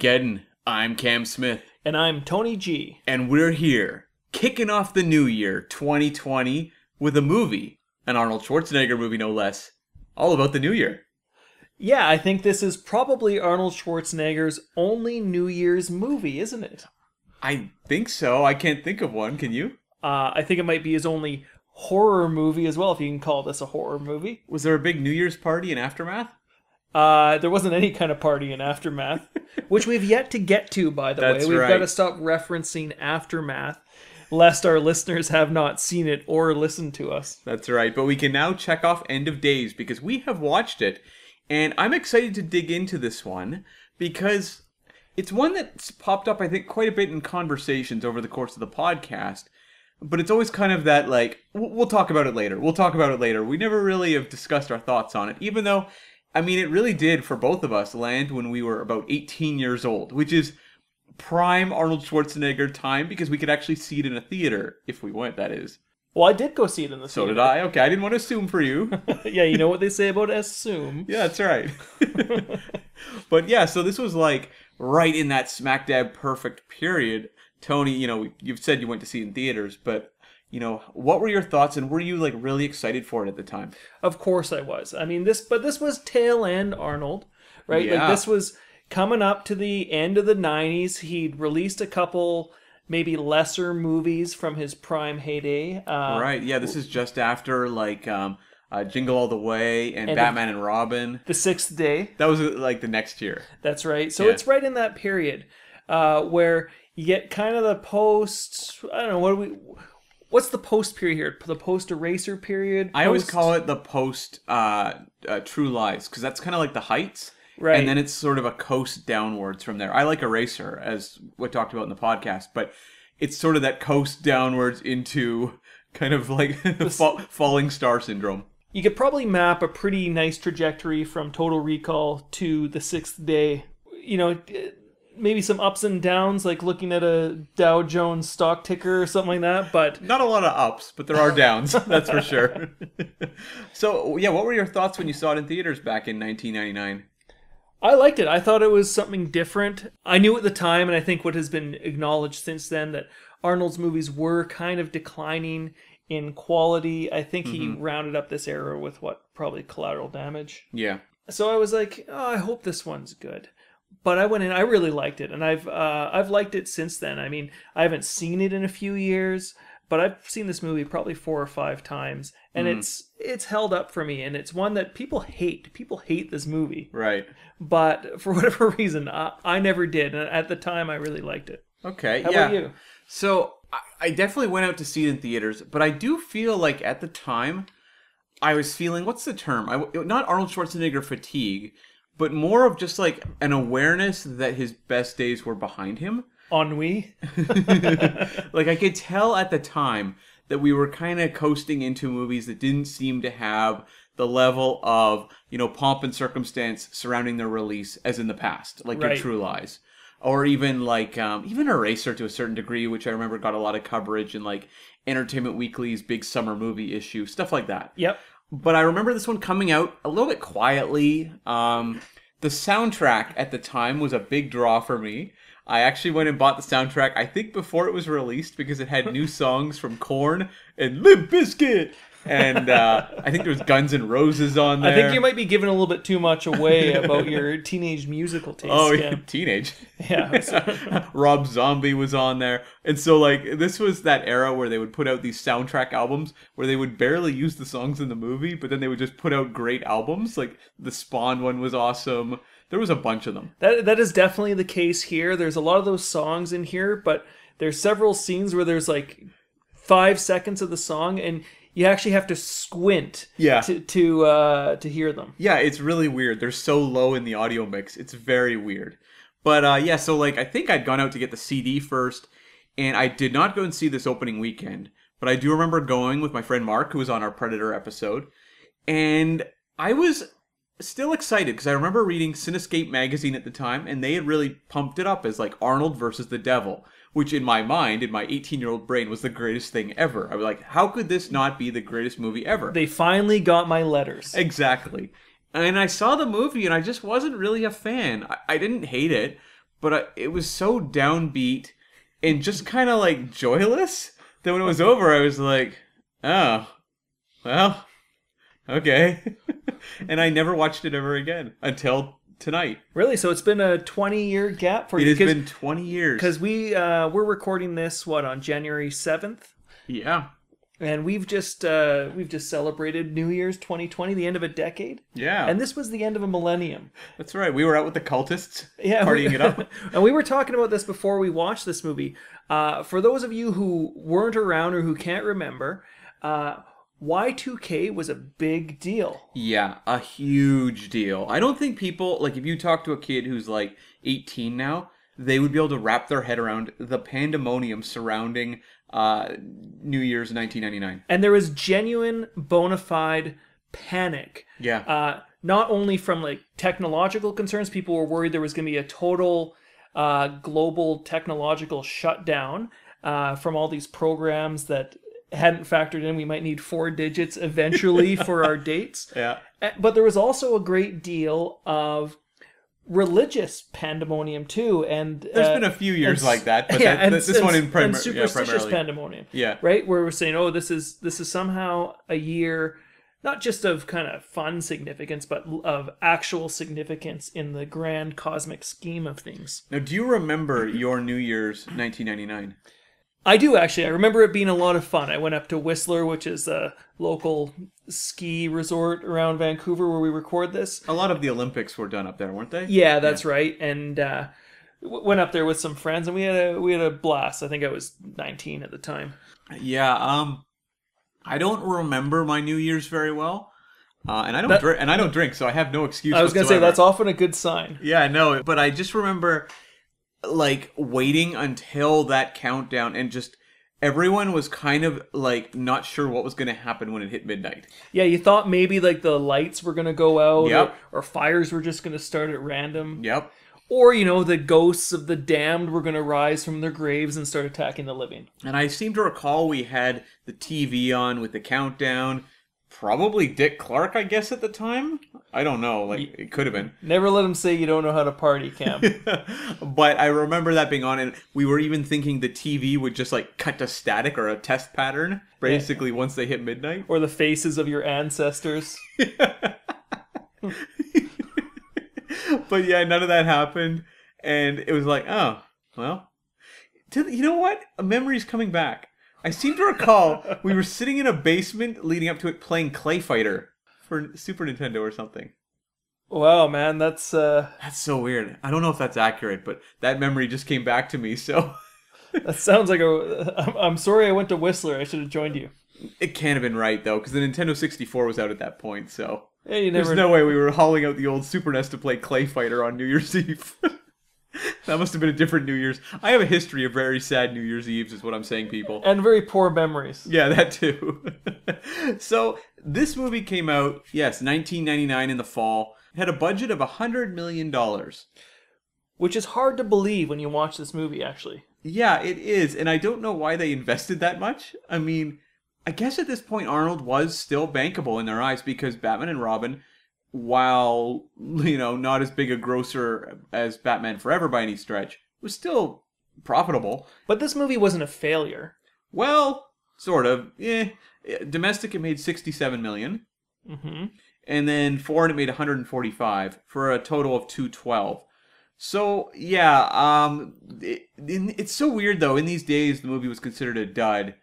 to Arnie Geddon. I'm Cam Smith, And I'm Tony G. and we're here kicking off the new year 2020 with a movie, an Arnold Schwarzenegger movie, no less, all about the new year. Yeah, I think this is probably Arnold Schwarzenegger's only New Year's movie, isn't it? I think so. I can't think of one. Can you? Uh, I think it might be his only horror movie as well, if you can call this a horror movie. Was there a big New Year's party in Aftermath? Uh, there wasn't any kind of party in Aftermath, which we've yet to get to, by the That's way. We've right. got to stop referencing Aftermath, lest our listeners have not seen it or listened to us. That's right. But we can now check off End of Days because we have watched it. And I'm excited to dig into this one because it's one that's popped up, I think, quite a bit in conversations over the course of the podcast. But it's always kind of that, like, we'll we'll talk about it later. We'll talk about it later. We never really have discussed our thoughts on it, even though, I mean, it really did for both of us land when we were about 18 years old, which is prime Arnold Schwarzenegger time because we could actually see it in a theater if we went, that is. Well, I did go see it in the So did I. Okay, I didn't want to assume for you. yeah, you know what they say about assume. Yeah, that's right. but yeah, so this was like right in that smack dab perfect period. Tony, you know, you've said you went to see it in theaters, but you know, what were your thoughts and were you like really excited for it at the time? Of course I was. I mean this but this was tail end Arnold, right? Yeah. Like this was coming up to the end of the 90s. He'd released a couple maybe lesser movies from his prime heyday. Uh, right. Yeah, this is just after like um uh, Jingle All the Way and, And Batman and Robin. The Sixth Day. That was like the next year. That's right. So Yeah. it's right in that period uh, where you get kind of the post. I don't know what do we. What's the post period here? The post eraser period. I always call it the post uh, uh, True Lies because that's kind of like the heights. Right. And then it's sort of a coast downwards from there. I like Eraser, as we talked about in the podcast, but it's sort of that coast downwards into kind of like fa- falling star syndrome. You could probably map a pretty nice trajectory from Total Recall to the Sixth Day. You know, maybe some ups and downs, like looking at a Dow Jones stock ticker or something like that. But Not a lot of ups, but there are downs, that's for sure. so, yeah, what were your thoughts when you saw it in theaters back in 1999? I liked it. I thought it was something different. I knew at the time, and I think what has been acknowledged since then, that Arnold's movies were kind of declining in quality. I think he mm-hmm. rounded up this era with what probably collateral damage. Yeah. So I was like, oh, I hope this one's good. But I went in, I really liked it, and I've uh, I've liked it since then. I mean, I haven't seen it in a few years, but I've seen this movie probably four or five times, and it's it's held up for me. And it's one that people hate. People hate this movie, Right. but for whatever reason, I, I never did. And at the time, I really liked it. Okay. How yeah. about you? So I, I definitely went out to see it in theaters, but I do feel like at the time I was feeling what's the term? I, not Arnold Schwarzenegger fatigue, but more of just like an awareness that his best days were behind him. Ennui. like I could tell at the time that we were kind of coasting into movies that didn't seem to have the level of you know pomp and circumstance surrounding their release as in the past, like Right. your True Lies, or even like um, even Eraser to a certain degree, which I remember got a lot of coverage in like Entertainment Weekly's big summer movie issue, stuff like that. Yep. But I remember this one coming out a little bit quietly. Um, the soundtrack at the time was a big draw for me. I actually went and bought the soundtrack, I think before it was released, because it had new songs from Korn and Limp Bizkit. And uh, I think there was Guns N' Roses on there. I think you might be giving a little bit too much away about your teenage musical taste. Oh, yeah, teenage. Yeah. Rob Zombie was on there. And so, like, this was that era where they would put out these soundtrack albums where they would barely use the songs in the movie, but then they would just put out great albums. Like, the Spawn one was awesome. There was a bunch of them. That that is definitely the case here. There's a lot of those songs in here, but there's several scenes where there's like five seconds of the song, and you actually have to squint Yeah. to to uh, to hear them. Yeah, it's really weird. They're so low in the audio mix. It's very weird. But uh, yeah, so like I think I'd gone out to get the CD first, and I did not go and see this opening weekend. But I do remember going with my friend Mark, who was on our Predator episode, and I was still excited because I remember reading Cinescape magazine at the time, and they had really pumped it up as like Arnold versus the Devil, which in my mind, in my 18 year old brain, was the greatest thing ever. I was like, how could this not be the greatest movie ever? They finally got my letters. Exactly. And I saw the movie and I just wasn't really a fan. I, I didn't hate it, but I, it was so downbeat and just kind of like joyless that when it was over, I was like, oh, well, okay. and I never watched it ever again until tonight. Really? So it's been a 20 year gap for you. It has been 20 years. Because we, uh, we're recording this, what, on January 7th? Yeah. And we've just uh, we've just celebrated New Year's 2020, the end of a decade, Yeah. and this was the end of a millennium. That's right. We were out with the cultists, Yeah, we- partying it up. and we were talking about this before we watched this movie. Uh, for those of you who weren't around or who can't remember, uh, Y2K was a big deal. Yeah, a huge deal. I don't think people like if you talk to a kid who's like 18 now, they would be able to wrap their head around the pandemonium surrounding uh, New Year's 1999. And there was genuine, bona fide panic. Yeah. Uh, not only from like technological concerns, people were worried there was going to be a total uh, global technological shutdown uh, from all these programs that hadn't factored in we might need four digits eventually for our dates. yeah. Uh, But there was also a great deal of religious pandemonium too, and There's uh, been a few years and- like that, but yeah, that, and, this and- one in yeah, superstitious primarily. pandemonium Yeah. right where we're saying oh this is this is somehow a year not just of kind of fun significance but of actual significance in the grand cosmic scheme of things Now, do you remember your New Year's 1999? I do actually. I remember it being a lot of fun. I went up to whistler which is a local ski resort around vancouver where we record this. A lot of the Olympics were done up there, weren't they? yeah that's right. And uh w- went up there with some friends and we had a we had a blast. I think i was 19 at the time. Yeah, um, I don't remember my New Year's very well, uh, and I don't That- drink, and I don't drink, so I have no excuse. i was gonna say that's often a good sign. Yeah, no, but I just remember like waiting until that countdown and just everyone was kind of like not sure what was going to happen when it hit midnight. Yeah, you thought maybe like the lights were gonna go out, Yep. or, or fires were just gonna start at random, Yep. or you know the ghosts of the damned were gonna rise from their graves and start attacking the living. And I seem to recall we had the TV on with the countdown. Probably Dick Clark, I guess, at the time. I don't know. Like, it could have been. Never let them say you don't know how to party, Cam. but I remember that being on, and we were even thinking the TV would just like cut to static or a test pattern, basically, once they hit midnight. or the faces of your ancestors. but yeah, none of that happened, and it was like, oh, well. You know what? A memory's coming back. I seem to recall we were sitting in a basement leading up to it playing Clay Fighter for Super Nintendo or something. Wow, man, that's uh, That's so weird. I don't know if that's accurate, but that memory just came back to me. So that sounds like a. I'm, I'm sorry I went to Whistler. I should have joined you. it can't have been right though, because the Nintendo 64 was out at that point. So you there's no way we were hauling out the old Super NES to play Clay Fighter on New Year's Eve. that must have been a different New Year's. I have a history of very sad New Year's Eves, is what I'm saying, people. and very poor memories. Yeah, that too. so this movie came out, yes, 1999 in the fall. It had a budget of a hundred million dollars. Which is hard to believe when you watch this movie, actually. Yeah, it is, and I don't know why they invested that much. I mean, I guess at this point Arnold was still bankable in their eyes because Batman and Robin, while you know not as big a grosser as Batman Forever by any stretch, was still profitable. But this movie wasn't a failure. Well, sort of. Eh, domestic it made 67 million. hmm and then foreign it made 145 for a total of 212 so yeah um it, it's so weird though in these days the movie was considered a dud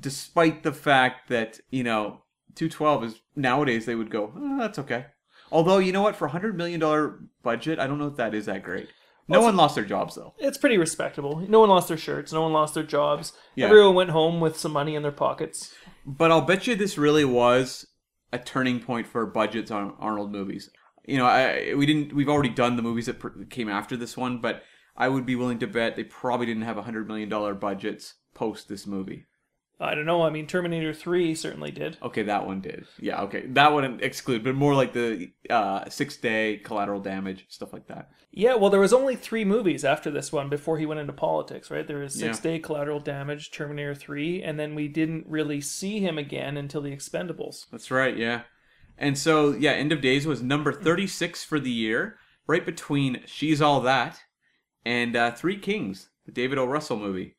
despite the fact that you know 212 is nowadays they would go oh, that's okay although you know what for a 100 million dollar budget i don't know if that is that great no one lost their jobs though It's pretty respectable. No one lost their shirts. No one lost their jobs. Yeah. Everyone went home with some money in their pockets. But I'll bet you this really was a turning point for budgets on Arnold movies. you know, I we didn't. We've already done the movies that pr- came after this one, but I would be willing to bet they probably didn't have a hundred million dollar budgets post this movie. I don't know. I mean, Terminator 3 certainly did. Okay, that one did. Yeah, okay, that one exclude, but more like the uh, Six Day, Collateral Damage, stuff like that. Yeah, well, there was only three movies after this one before he went into politics, right? There was Six Yeah. Day, Collateral Damage, Terminator 3, and then we didn't really see him again until The Expendables. That's right, yeah. And so, yeah, End of Days was number 36 for the year, right between She's All That and uh, Three Kings, the David O. Russell movie.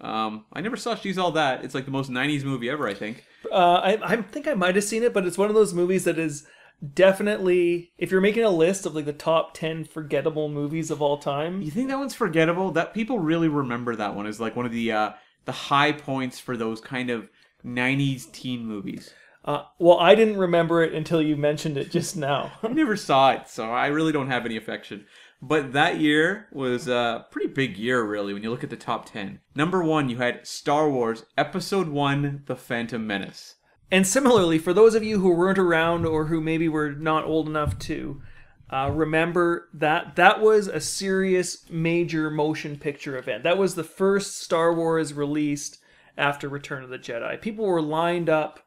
Um, I never saw She's All That. It's like the most 90s movie ever, I think. Uh, I, I think I might have seen it, but it's one of those movies that is definitely, if you're making a list of like the top 10 forgettable movies of all time, You think that one's forgettable? That people really remember that one as like one of the uh, the high points for those kind of 90s teen movies. uh, well, I didn't remember it until you mentioned it just now. I never saw it, so I really don't have any affection. But that year was a pretty big year, really, when you look at the top 10. Number one, you had Star Wars Episode 1 The Phantom Menace. And similarly, for those of you who weren't around or who maybe were not old enough to uh, remember that that was a serious major motion picture event. That was the first Star Wars released after Return of the Jedi. People were lined up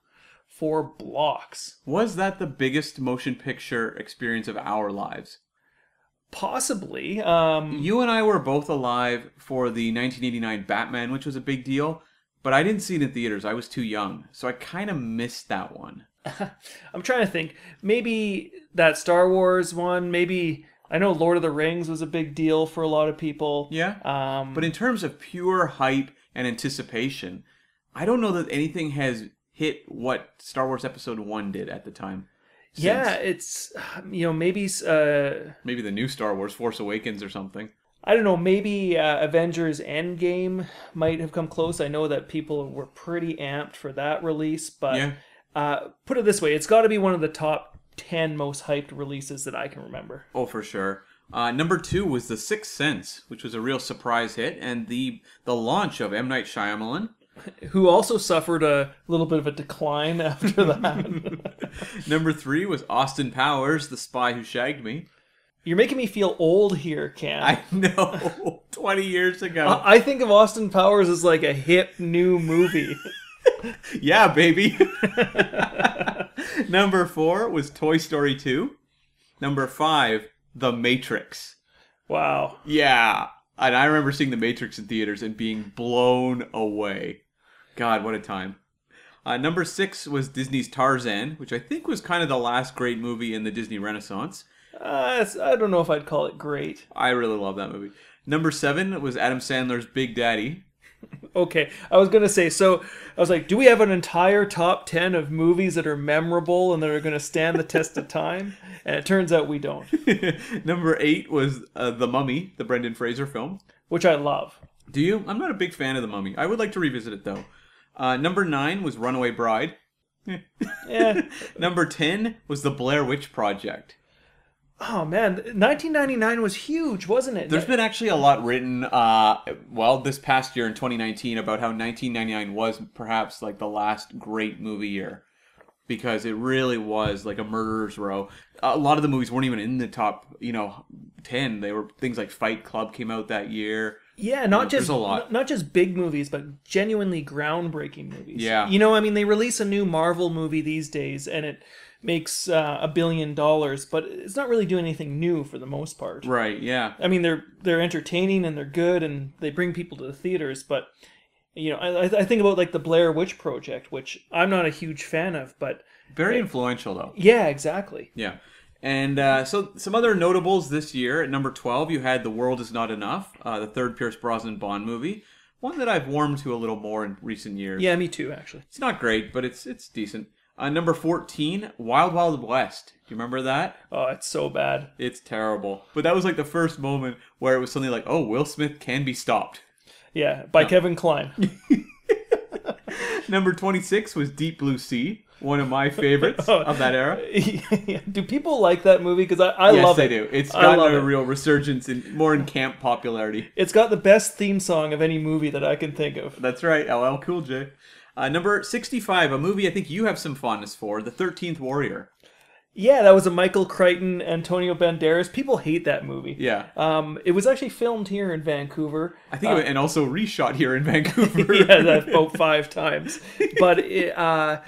for blocks. Was that the biggest motion picture experience of our lives? Possibly. Um, You and I were both alive for the 1989 Batman, which was a big deal, but I didn't see it in theaters. I was too young, so I kind of missed that one. I'm trying to think. Maybe that Star Wars one. Maybe I know Lord of the Rings was a big deal for a lot of people. Yeah. Um, But in terms of pure hype and anticipation, I don't know that anything has hit what Star Wars Episode 1 did at the time. Since. yeah, it's you know maybe uh, Maybe the new Star Wars, Force Awakens or something. I don't know. Maybe uh, Avengers Endgame might have come close. I know that people were pretty amped for that release, but Yeah. uh, put it this way: it's got to be one of the top ten most hyped releases that I can remember. Oh, for sure. Uh, number two was The Sixth Sense, which was a real surprise hit, and the the launch of M. Night Shyamalan. Who also suffered a little bit of a decline after that. Number three was Austin Powers, The Spy Who Shagged Me. You're making me feel old here, Cam. I know, 20 years ago. I think of Austin Powers as like a hip new movie. Yeah, baby. Number four was Toy Story 2. Number five, The Matrix. wow. Yeah. And I remember seeing The Matrix in theaters and being blown away. God, what a time. Uh, number six was Disney's Tarzan, which I think was kind of the last great movie in the Disney Renaissance. Uh, I don't know if I'd call it great. I really love that movie. Number seven was Adam Sandler's Big Daddy. Okay, I was gonna say. So I was like, do we have an entire top ten of movies that are memorable and that are gonna stand the test of time? And it turns out we don't, Number eight was uh, The Mummy, the Brendan Fraser film. which I love. Do you? I'm not a big fan of The Mummy. I would like to revisit it though. Uh, number nine was Runaway Bride. Yeah. Number ten was The Blair Witch Project. oh man, 1999 was huge, wasn't it? There's been actually a lot written, uh, well, this past year in 2019 about how 1999 was perhaps like the last great movie year because it really was like a murderer's row. A lot of the movies weren't even in the top, you know, 10. They were things like Fight Club came out that year. Yeah, not there's just a lot. Not, just big movies, but genuinely groundbreaking movies. Yeah. you know, I mean, they release a new Marvel movie these days, and it makes uh, a billion dollars, but it's not really doing anything new for the most part. Right, yeah. I mean, they're they're entertaining and they're good and they bring people to the theaters. But you know, I, I think about like the Blair Witch Project, which I'm not a huge fan of, but Very influential though. yeah, exactly. Yeah. And uh, so some other notables this year at number 12, you had The World Is Not Enough, uh, the third Pierce Brosnan Bond movie. One that I've warmed to a little more in recent years. Yeah, me too, actually. It's not great, but it's it's decent. Uh, number 14, Wild Wild West. Do you remember that? Oh, it's so bad. It's terrible. But that was like the first moment where it was something like, oh, Will Smith can be stopped. Yeah, by Kevin Kline. Number 26 was Deep Blue Sea, one of my favorites Oh. of that era. do people like that movie? Because I, I yes, love they it. do. It's gotten a it. real resurgence in more in camp popularity. It's got the best theme song of any movie that I can think of. That's right, LL Cool J. Uh, number 65, a movie I think you have some fondness for, The 13th Warrior. Yeah, that was a Michael Crichton, Antonio Banderas. People hate that movie. Yeah. Um, it was actually filmed here in Vancouver. I think, it, and also reshot here in Vancouver. yeah, that about five times. But it, uh,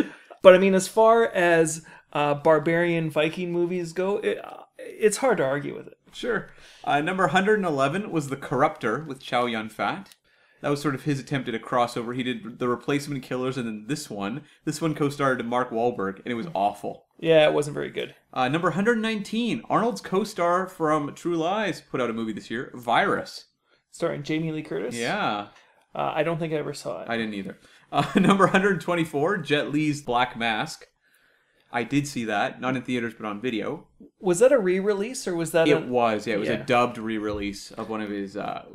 but I mean, as far as uh, barbarian Viking movies go, it, it's hard to argue with it. Sure. Uh, number 111 was The Corruptor with Chow Yun Fat. That was sort of his attempt at a crossover. He did The Replacement Killers and then this one. This one co starred Mark Wahlberg, and it was awful. Yeah, it wasn't very good. Uh, number 119, Arnold's co star from True Lies put out a movie this year, Virus. Starring Jamie Lee Curtis. Yeah, Uh, I don't think I ever saw it. I didn't either. Uh, number 124, Jet Li's Black Mask. I did see that, not in theaters but on video. Was that a re-release or was that? It a... was, yeah, it was Yeah. a dubbed re-release of one of his uh,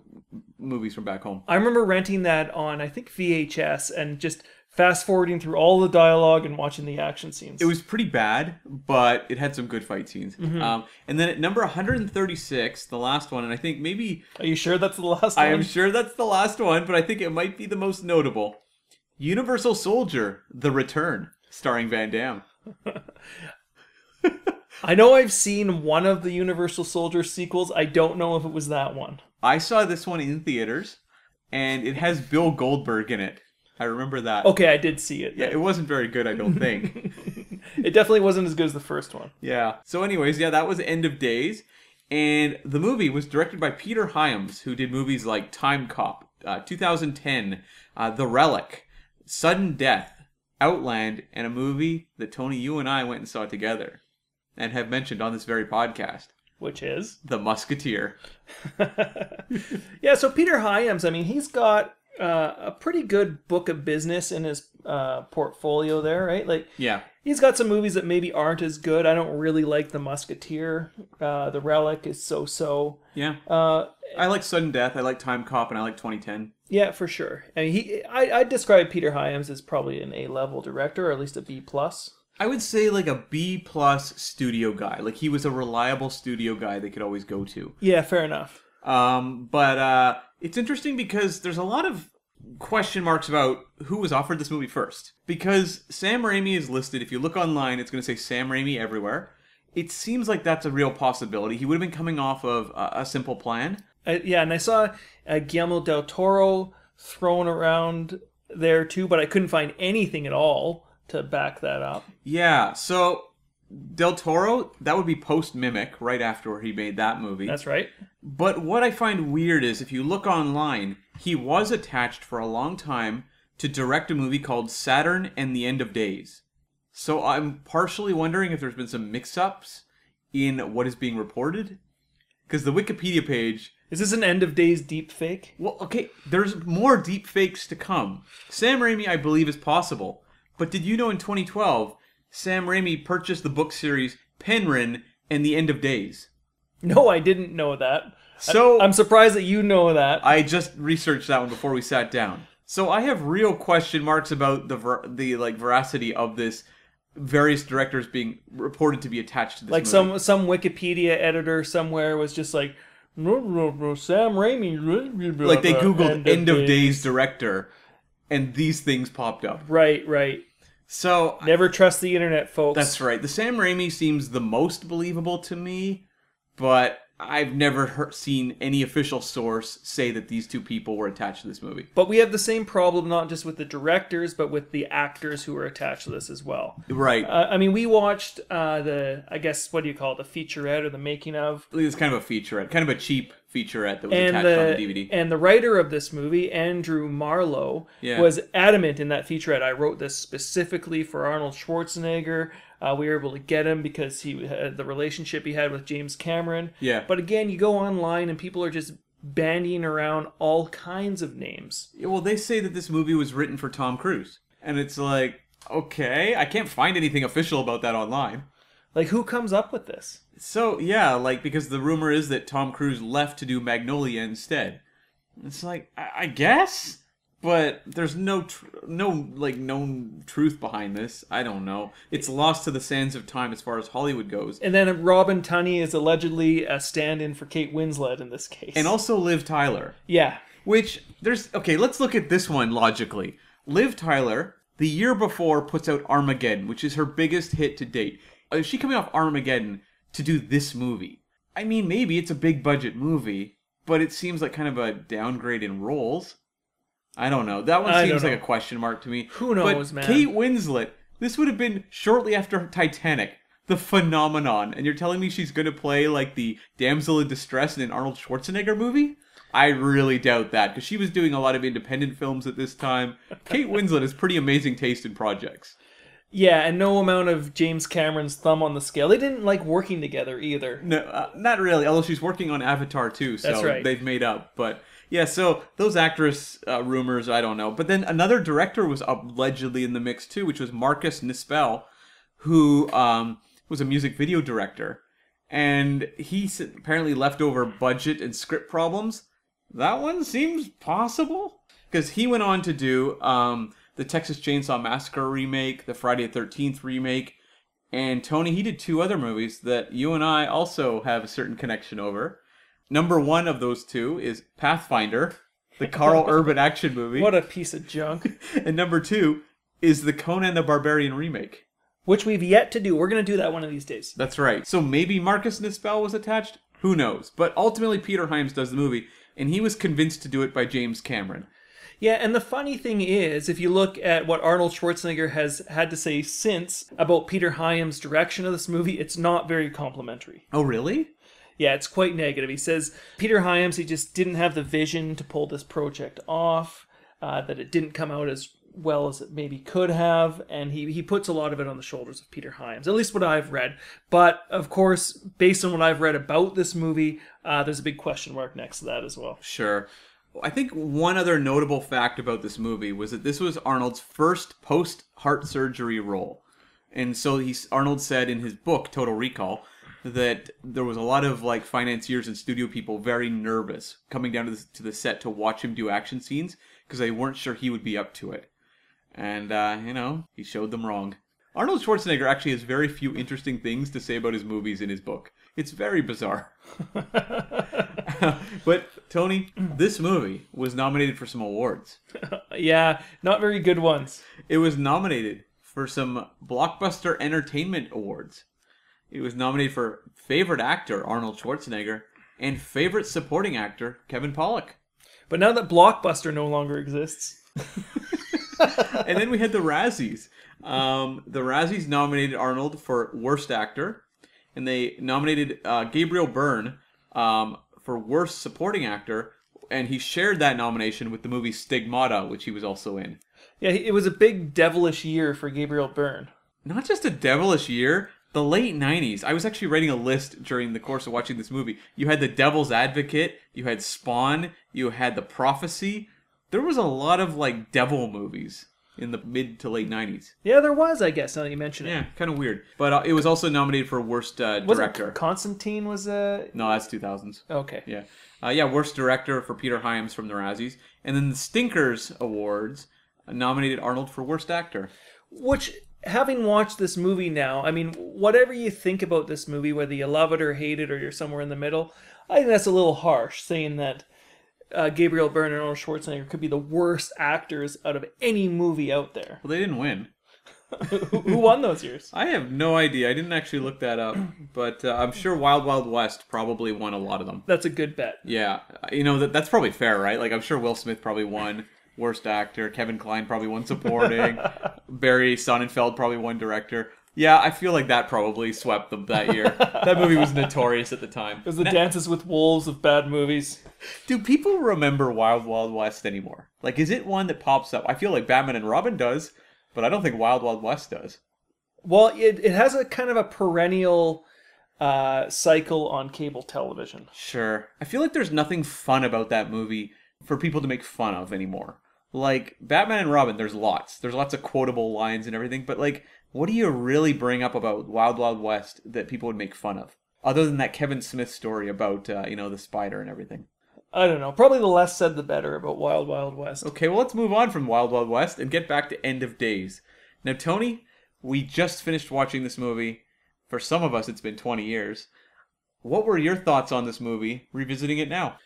movies from back home. I remember renting that on I think VHS and just fast forwarding through all the dialogue and watching the action scenes. It was pretty bad, but it had some good fight scenes. Um, and then at number 136, the last one, and I think maybe Are you sure that's the last one? I one? am sure that's the last one, but I think it might be the most notable. Universal Soldier: The Return, starring Van Damme. I know I've seen one of the Universal Soldier sequels. I don't know if it was that one. I saw this one in theaters, and it has Bill Goldberg in it. I remember that. Okay, I did see it. Yeah, it wasn't very good, I don't think. It definitely wasn't as good as the first one. yeah. So, anyways, yeah, that was End of Days, and the movie was directed by Peter Hyams, who did movies like Time Cop, uh, 2010, uh, The Relic, Sudden Death, Outland, and a movie that Tony, you and I went and saw together, and have mentioned on this very podcast, Which is The Musketeer. yeah. So Peter Hyams, I mean, he's got uh, a pretty good book of business in his uh, portfolio there, right? Like Yeah. he's got some movies that maybe aren't as good. I don't really like The Musketeer. Uh, the Relic is so-so. Yeah. Uh, I like Sudden Death, I like Time Cop, and I like 2010. Yeah, for sure. I mean, he I I describe Peter Hyams as probably an A level director, or at least a B plus. I would say like a B plus studio guy. Like he was a reliable studio guy they could always go to. Yeah, fair enough. Um, but uh, it's interesting because there's a lot of question marks about who was offered this movie first. Because Sam Raimi is listed. If you look online, it's going to say Sam Raimi everywhere. It seems like that's a real possibility. He would have been coming off of a, a simple plan. I, yeah, and I saw uh, Guillermo del Toro thrown around there too, but I couldn't find anything at all to back that up. Yeah, so Del Toro, that would be post Mimic, right after he made that movie. That's right. But what I find weird is if you look online, he was attached for a long time to direct a movie called Saturn and the End of Days. So I'm partially wondering if there's been some mix ups in what is being reported. Because the Wikipedia page, Is this an end of days deep fake? well, okay, there's more deep fakes to come. Sam Raimi, I believe, is possible. But did you know in 2012, Sam Raimi purchased the book series Penryn and the End of Days? No, I didn't know that. So I'm surprised that you know that. I just researched that one before we sat down. So I have real question marks about the ver- the like veracity of this various directors being reported to be attached to this like movie. some some Wikipedia editor somewhere was just like "No, no, no, Sam Raimi. like they googled End end, of of, days director and these things popped up. Right, right. So Never trust the internet, folks. that's right. The Sam Raimi seems the most believable to me, but I've never heard, seen any official source say that these two people were attached to this movie. But we have the same problem not just with the directors, but with the actors who were attached to this as well. Right. Uh, I mean, we watched uh, the, I guess, what do you call it, the featurette or the making of, it's kind of a featurette, kind of a cheap featurette that was and attached the on the DVD. and the writer of this movie, Andrew Marlowe, Yeah. was adamant in that featurette. I wrote this specifically for Arnold Schwarzenegger. Uh, we were able to get him because he had the relationship he had with James Cameron. Yeah. But again, you go online and people are just bandying around all kinds of names. Yeah, well, they say that this movie was written for Tom Cruise, and it's like, okay, I can't find anything official about that online. Like, who comes up with this? So yeah, like because the rumor is that Tom Cruise left to do Magnolia instead. It's like I, I guess, but there's no tr- no like known truth behind this. I don't know. It's lost to the sands of time as far as Hollywood goes, And then Robin Tunney is allegedly a stand-in for Kate Winslet in this case. and also Liv Tyler. yeah, Which there's okay, let's look at this one logically. Liv Tyler, the year before, puts out Armageddon, which is her biggest hit to date. Uh, is she coming off Armageddon to do this movie? I mean, maybe it's a big budget movie, but it seems like kind of a downgrade in roles. I don't know. That one I seems like a question mark to me. Who knows, but man? Kate Winslet, this would have been shortly after Titanic, the phenomenon, and you're telling me she's going to play like the damsel in distress in an Arnold Schwarzenegger movie? I really doubt that because she was doing a lot of independent films at this time. Kate Winslet has pretty amazing taste in projects. Yeah, and no amount of James Cameron's thumb on the scale. They didn't like working together either. No, uh, not really. Although she's working on Avatar too, so right. they've made up. But yeah, so those actress uh, rumors, I don't know. But then another director was allegedly in the mix too, which was Marcus Nispel, who um, was a music video director, and he apparently left over budget and script problems. That one seems possible because he went on to do um, the Texas Chainsaw Massacre remake, the Friday the Thirteenth remake, and Tony, he did two other movies that you and I also have a certain connection over. Number one of those two is Pathfinder, the Karl Urban action movie. What a piece of junk. And number two is the Conan the Barbarian remake. Which we've yet to do. We're going to do that one of these days. That's right. So maybe Marcus Nispel was attached? Who knows? But ultimately, Peter Hyams does the movie, and he was convinced to do it by James Cameron. Yeah, and the funny thing is, if you look at what Arnold Schwarzenegger has had to say since about Peter Hyams' direction of this movie, it's not very complimentary. Oh, really? Yeah, it's quite negative. He says Peter Hyams, he just didn't have the vision to pull this project off, uh, that it didn't come out as well as it maybe could have, and he, he puts a lot of it on the shoulders of Peter Hyams, at least what I've read. But, of course, based on what I've read about this movie, uh, there's a big question mark next to that as well. Sure. I think one other notable fact about this movie was that this was Arnold's first post heart surgery role. And so he Arnold said in his book Total Recall that there was a lot of like financiers and studio people very nervous coming down to the, to the set to watch him do action scenes because they weren't sure he would be up to it. And uh, you know, he showed them wrong. Arnold Schwarzenegger actually has very few interesting things to say about his movies in his book. It's very bizarre. but Tony, this movie was nominated for some awards. Yeah, not very good ones. It was nominated for some blockbuster entertainment awards. It was nominated for favorite actor Arnold Schwarzenegger and favorite supporting actor Kevin Pollak. But now that Blockbuster no longer exists, and then we had the Razzies. Um, the Razzies nominated Arnold for worst actor, and they nominated uh, Gabriel Byrne um, for worst supporting actor, and he shared that nomination with the movie Stigmata, which he was also in. yeah, it was a big devilish year for Gabriel Byrne. Not just a devilish year. The late '90s. I was actually writing a list during the course of watching this movie. You had The Devil's Advocate. You had Spawn. You had The Prophecy. There was a lot of like devil movies in the mid to late '90s. Yeah, there was, I guess. Now that you mention it, Yeah, kind of weird. But uh, it was also nominated for worst uh, was director. it Constantine? Was a no, that's 2000s. okay. Yeah, uh, yeah, worst director for Peter Hyams from the Razzies, and then the Stinkers Awards uh, nominated Arnold for worst actor. Which, having watched this movie now, I mean, whatever you think about this movie, whether you love it or hate it or you're somewhere in the middle, I think that's a little harsh saying that uh, Gabriel Byrne and Arnold Schwarzenegger could be the worst actors out of any movie out there. Well, they didn't win. who, who won those years? I have no idea. I didn't actually look that up, but uh, I'm sure Wild Wild West probably won a lot of them. That's a good bet. Yeah, you know that that's probably fair, right? Like I'm sure Will Smith probably won worst actor, Kevin Kline probably won supporting, Barry Sonnenfeld probably won director. Yeah, I feel like that probably swept them that year. that movie was notorious at the time. It was the Dances with Wolves of bad movies. Do people remember Wild Wild West anymore? Like, is it one that pops up? I feel like Batman and Robin does, but I don't think Wild Wild West does. Well, it, it has a kind of a perennial uh, cycle on cable television. Sure. I feel like there's nothing fun about that movie for people to make fun of anymore. Like Batman and Robin, there's lots. There's lots of quotable lines and everything, but like what do you really bring up about Wild Wild West that people would make fun of? Other than that Kevin Smith story about uh, you know the spider and everything. I don't know. Probably the less said, the better about Wild Wild West. Okay, well let's move on from Wild Wild West and get back to End of Days. Now, Tony, we just finished watching this movie. For some of us, it's been 20 years. What were your thoughts on this movie, revisiting it now?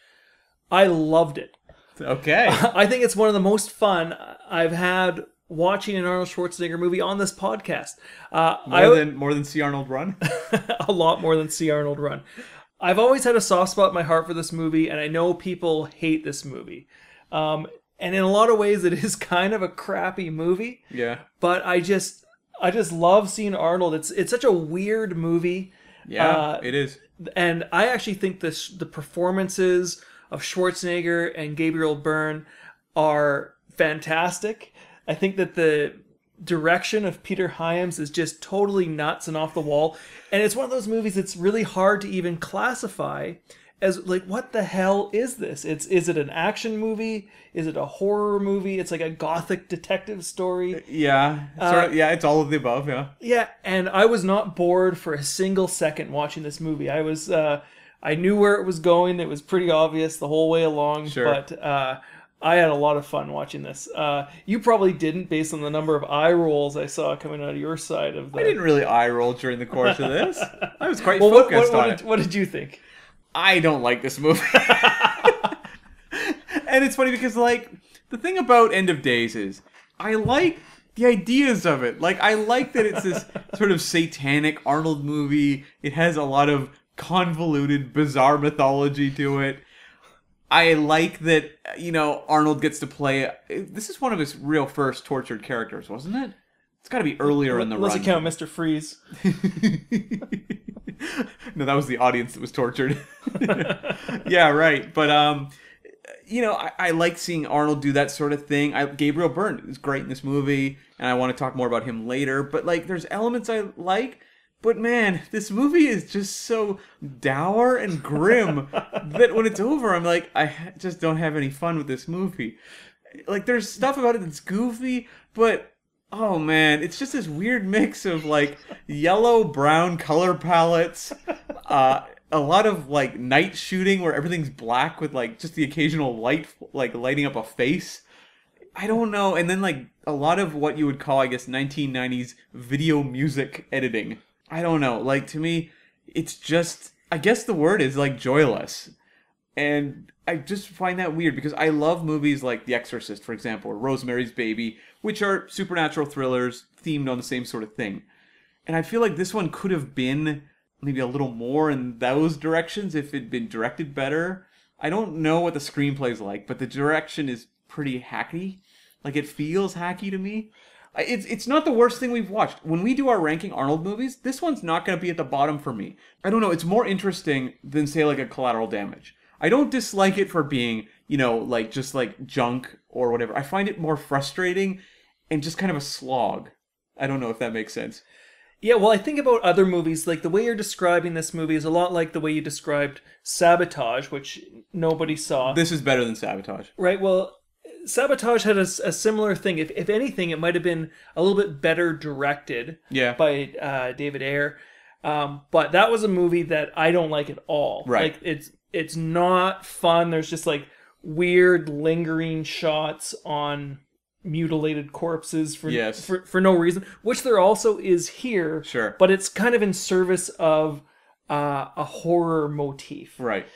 I loved it. Okay. I think it's one of the most fun I've had watching an Arnold Schwarzenegger movie on this podcast. Uh, More I, than more than see Arnold run. a lot more than see Arnold run. I've always had a soft spot in my heart for this movie, and I know people hate this movie. Um, and in a lot of ways, it is kind of a crappy movie. yeah. But I just, I just love seeing Arnold. It's it's such a weird movie. Yeah, Uh, it is. and I actually think this the performances of Schwarzenegger and Gabriel Byrne are fantastic. I think that the direction of Peter Hyams is just totally nuts and off the wall, and it's one of those movies that's really hard to even classify as like what the hell is this? It's is it an action movie? Is it a horror movie? It's like a gothic detective story. Yeah, sort of, yeah, it's all of the above. Yeah, Yeah, and I was not bored for a single second watching this movie. I was, uh, I knew where it was going. It was pretty obvious the whole way along. Sure. But uh, I had a lot of fun watching this. Uh, you probably didn't, based on the number of eye rolls I saw coming out of your side of the. I didn't really eye roll during the course of this. I was quite Well, what, focused what, what, on did, it. what did you think? I don't like this movie. and it's funny because like the thing about End of Days is I like the ideas of it. Like I like that it's this sort of satanic Arnold movie. It has a lot of convoluted bizarre mythology to it. I like that you know Arnold gets to play this is one of his real first tortured characters, wasn't it? It's got to be earlier in the Unless run. count Mr. Freeze. no, that was the audience that was tortured. yeah, right. But um, you know, I, I like seeing Arnold do that sort of thing. I, Gabriel Byrne is great in this movie, and I want to talk more about him later. But like, there's elements I like. But man, this movie is just so dour and grim that when it's over, I'm like, I just don't have any fun with this movie. Like, there's stuff about it that's goofy, but oh man, it's just this weird mix of like yellow brown color palettes, uh, a lot of like night shooting where everything's black with like just the occasional light, like lighting up a face. I don't know, and then like a lot of what you would call, I guess, 1990s video music editing. I don't know. Like to me, it's just I guess the word is like joyless. And I just find that weird because I love movies like The Exorcist, for example, or Rosemary's Baby, which are supernatural thrillers themed on the same sort of thing. And I feel like this one could have been maybe a little more in those directions if it'd been directed better. I don't know what the screenplay's like, but the direction is pretty hacky. Like it feels hacky to me. It's it's not the worst thing we've watched. When we do our ranking Arnold movies, this one's not going to be at the bottom for me. I don't know. It's more interesting than say like a Collateral Damage. I don't dislike it for being you know like just like junk or whatever. I find it more frustrating and just kind of a slog. I don't know if that makes sense. Yeah, well, I think about other movies, like the way you're describing this movie is a lot like the way you described Sabotage, which nobody saw. This is better than Sabotage. Right. Well, Sabotage had a similar thing. If, if anything, it might have been a little bit better directed Yeah. by uh, David Ayer. Um, but that was a movie that I don't like at all. Right. Like it's it's not fun. There's just like weird lingering shots on mutilated corpses for Yes. for, for no reason, which there also is here. Sure. But it's kind of in service of uh, a horror motif Right.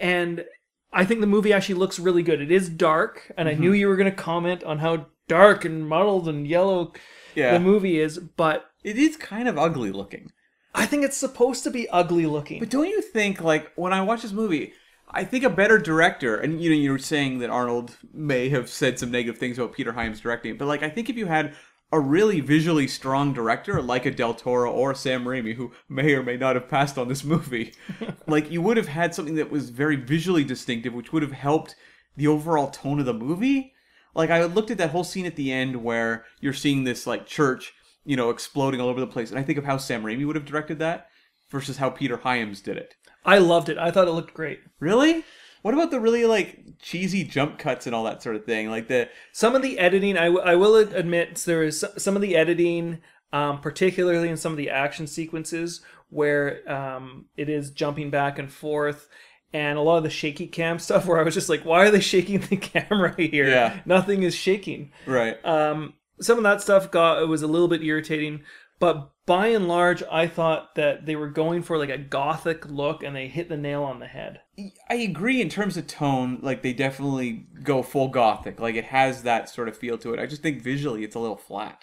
and I think the movie actually looks really good. It is dark, and I Mm-hmm. knew you were going to comment on how dark and muddled and yellow Yeah. the movie is, but it is kind of ugly looking. I think it's supposed to be ugly looking. But don't you think, like, when I watch this movie, I think a better director, and you know, you were saying that Arnold may have said some negative things about Peter Hyams directing, but like, I think if you had a really visually strong director like a Del Toro or Sam Raimi, who may or may not have passed on this movie, like, you would have had something that was very visually distinctive, which would have helped the overall tone of the movie. Like, I looked at that whole scene at the end where you're seeing this, like, church, you know, exploding all over the place, and I think of how Sam Raimi would have directed that versus how Peter Hyams did it. I loved it. I thought it looked great. Really? What about the really like cheesy jump cuts and all that sort of thing? Like the Some of the editing, I, w- I will admit, there is some of the editing, um, particularly in some of the action sequences where um, it is jumping back and forth. And a lot of the shaky cam stuff, where I was just like, "Why are they shaking the camera here? Yeah. Nothing is shaking." right. Um, some of that stuff got it was a little bit irritating, But by and large, I thought that they were going for like a gothic look, and they hit the nail on the head. I agree in terms of tone. Like they definitely go full gothic. Like it has that sort of feel to it. I just think visually it's a little flat.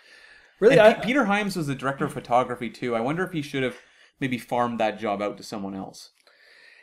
Really, I, Pe- Peter Hyams was the director of hmm. photography too. I wonder if he should have maybe farmed that job out to someone else.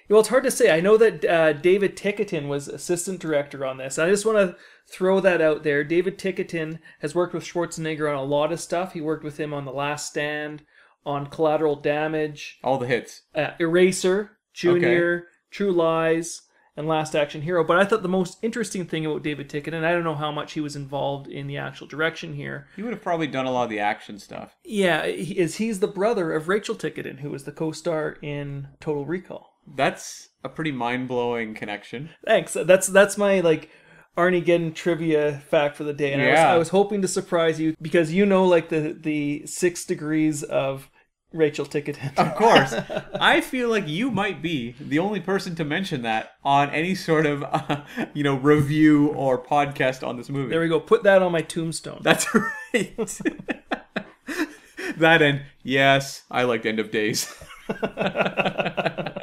Well, it's hard to say. I know that uh, David Ticotin was assistant director on this. I just want to throw that out there. David Ticotin has worked with Schwarzenegger on a lot of stuff. He worked with him on The Last Stand, on Collateral Damage, All the hits. uh, Eraser, Junior, True Lies, and Last Action Hero. But I thought the most interesting thing about David Ticotin, I don't know how much he was involved in the actual direction here, He would have probably done a lot of the action stuff. yeah, he- is he's the brother of Rachel Ticotin, who was the co-star in Total Recall. That's a pretty mind blowing connection. Thanks. That's that's my like Arnie Armageddon trivia fact for the day, and I, was, Yeah. I was hoping to surprise you because you know like the the six degrees of Rachel Ticotin. Of course. I feel like you might be the only person to mention that on any sort of, uh, you know, review or podcast on this movie. there we go. Put that on my tombstone. That's right. that and yes, I liked End of Days.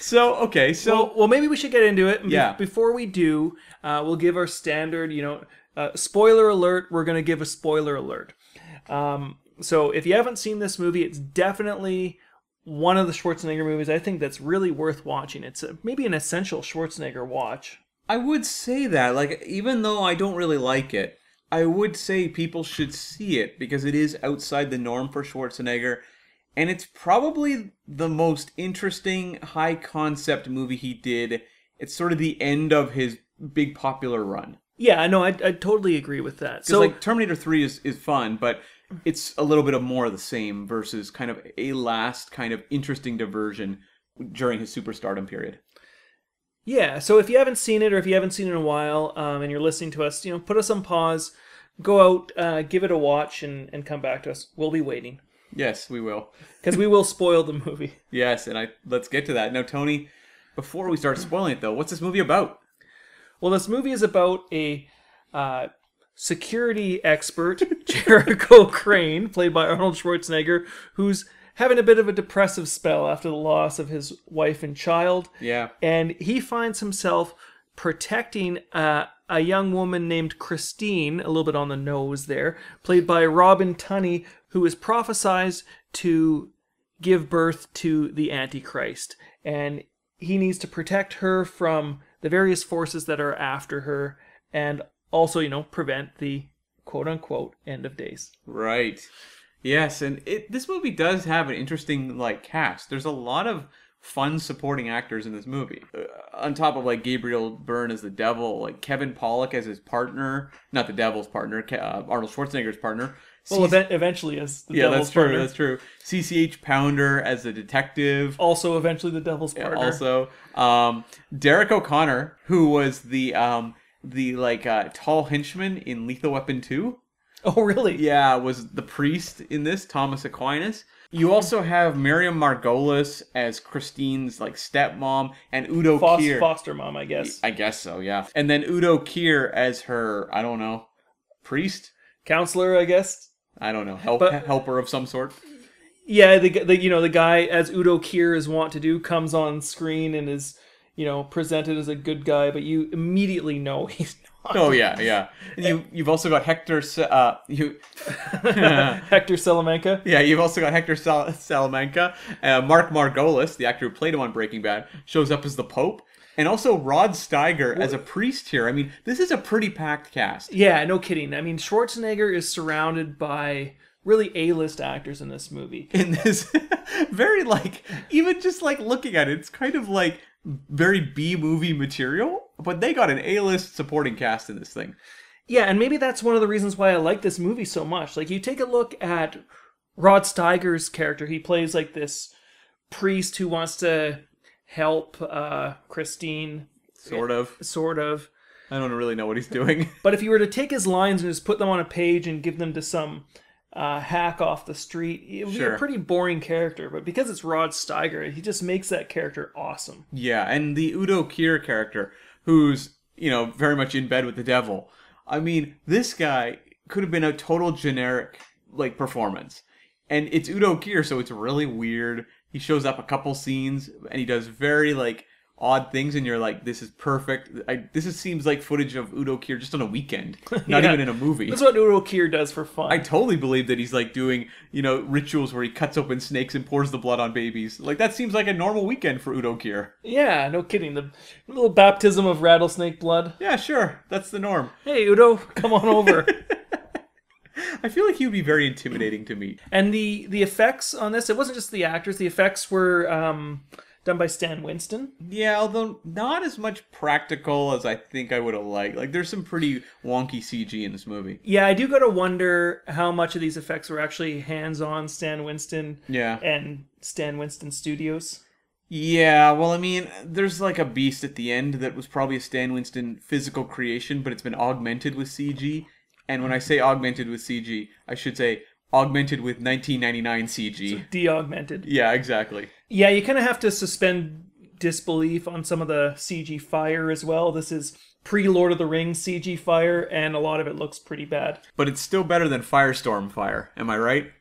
so okay, so well, well, maybe we should get into it. Be- Yeah. before we do, uh, we'll give our standard. You know, uh, spoiler alert. We're going to give a spoiler alert. Um, so if you haven't seen this movie, it's definitely one of the Schwarzenegger movies. I think that's really worth watching. It's a, maybe an essential Schwarzenegger watch. I would say that, like, even though I don't really like it, I would say people should see it because it is outside the norm for Schwarzenegger, and it's probably the most interesting high concept movie he did. It's sort of the end of his big popular run. Yeah, I know. I, I totally agree with that. So So, like Terminator 3 is, is fun, but it's a little bit of more of the same versus kind of a last kind of interesting diversion during his superstardom period. yeah. So if you haven't seen it, or if you haven't seen it in a while, um, and you're listening to us, you know, put us on pause, go out, uh, give it a watch, and and come back to us. We'll be waiting Yes, we will. because we will spoil the movie. Yes, and I let's get to that. Now Tony, before we start spoiling it though, what's this movie about? Well, this movie is about a uh, security expert, Jericho Crane, played by Arnold Schwarzenegger, who's having a bit of a depressive spell after the loss of his wife and child. Yeah. and he finds himself protecting uh, a young woman named Christine, a little bit on the nose there, played by Robin Tunney, who is prophesized to give birth to the Antichrist. And he needs to protect her from the various forces that are after her and also, you know, prevent the quote unquote end of days. Right. Yes, and it this movie does have an interesting like cast. There's a lot of fun supporting actors in this movie. Uh, on top of like Gabriel Byrne as the devil, like Kevin Pollak as his partner, not the devil's partner, uh, Arnold Schwarzenegger's partner. Well, event- eventually, as the yeah, devil's that's true. partner. That's true. CCH Pounder as a detective. Also, eventually, the devil's partner. Also, um, Derrick O'Connor, who was the um, the like uh, tall henchman in Lethal Weapon Two. Oh, really? Yeah, was the priest in this, Thomas Aquinas. You also have Miriam Margolyes as Christine's like stepmom, and Udo Fos- Kier. foster mom, I guess. I guess so, yeah. And then Udo Kier as her, I don't know, priest. Counselor, I guess. I don't know, help, But- helper of some sort. Yeah, the, the you know the guy as Udo Kier is wont to do comes on screen and is you know presented as a good guy, but you immediately know he's not. Oh yeah, yeah. You you've also got Hector. Uh, you. Hector Salamanca. Yeah, you've also got Hector Sal- Salamanca. Uh, Mark Margolis, the actor who played him on Breaking Bad, shows up as the Pope. And also Rod Steiger as a priest here. I mean, this is a pretty packed cast. Yeah, no kidding. I mean, Schwarzenegger is surrounded by really A-list actors in this movie. In this very, like, even just like looking at it, it's kind of like very B movie material. But they got an A list supporting cast in this thing. Yeah, and maybe that's one of the reasons why I like this movie so much. Like, you take a look at Rod Steiger's character. He plays like this priest who wants to help uh, Christine, Sort of. sort of. I don't really know what he's doing. But if you were to take his lines and just put them on a page and give them to some uh, hack off the street, it would be a pretty boring character. But because it's Rod Steiger, he just makes that character awesome. Yeah, and the Udo Kier character, who's, you know, very much in bed with the devil. I mean, this guy could have been a total generic, like, performance. and it's Udo Kier, so it's really weird. He shows up a couple scenes, and he does very like odd things, and you're like, "This is perfect." I, this is, seems like footage of Udo Kier just on a weekend, not Yeah. even in a movie. That's what Udo Kier does for fun. I totally believe that he's like doing, you know, rituals where he cuts open snakes and pours the blood on babies. Like that seems like a normal weekend for Udo Kier. yeah, no kidding. The little baptism of rattlesnake blood. Yeah, sure, that's the norm. Hey, Udo, come on over. I feel like he would be very intimidating to meet. and the the effects on this, it wasn't just the actors. The effects were um, done by Stan Winston. Yeah, although not as much practical as I think I would have liked. Like, there's some pretty wonky CG in this movie. Yeah, I do gotta wonder how much of these effects were actually hands-on Stan Winston Yeah. and Stan Winston Studios. Yeah, well, I mean, there's like a beast at the end that was probably a Stan Winston physical creation, but it's been augmented with CG. And when I say augmented with CG, I should say augmented with 1999 CG. De-augmented. Yeah, exactly. Yeah, you kind of have to suspend disbelief on some of the CG fire as well. This is pre Lord of the Rings CG fire, and a lot of it looks pretty bad. But it's still better than Firestorm Fire. Am I right?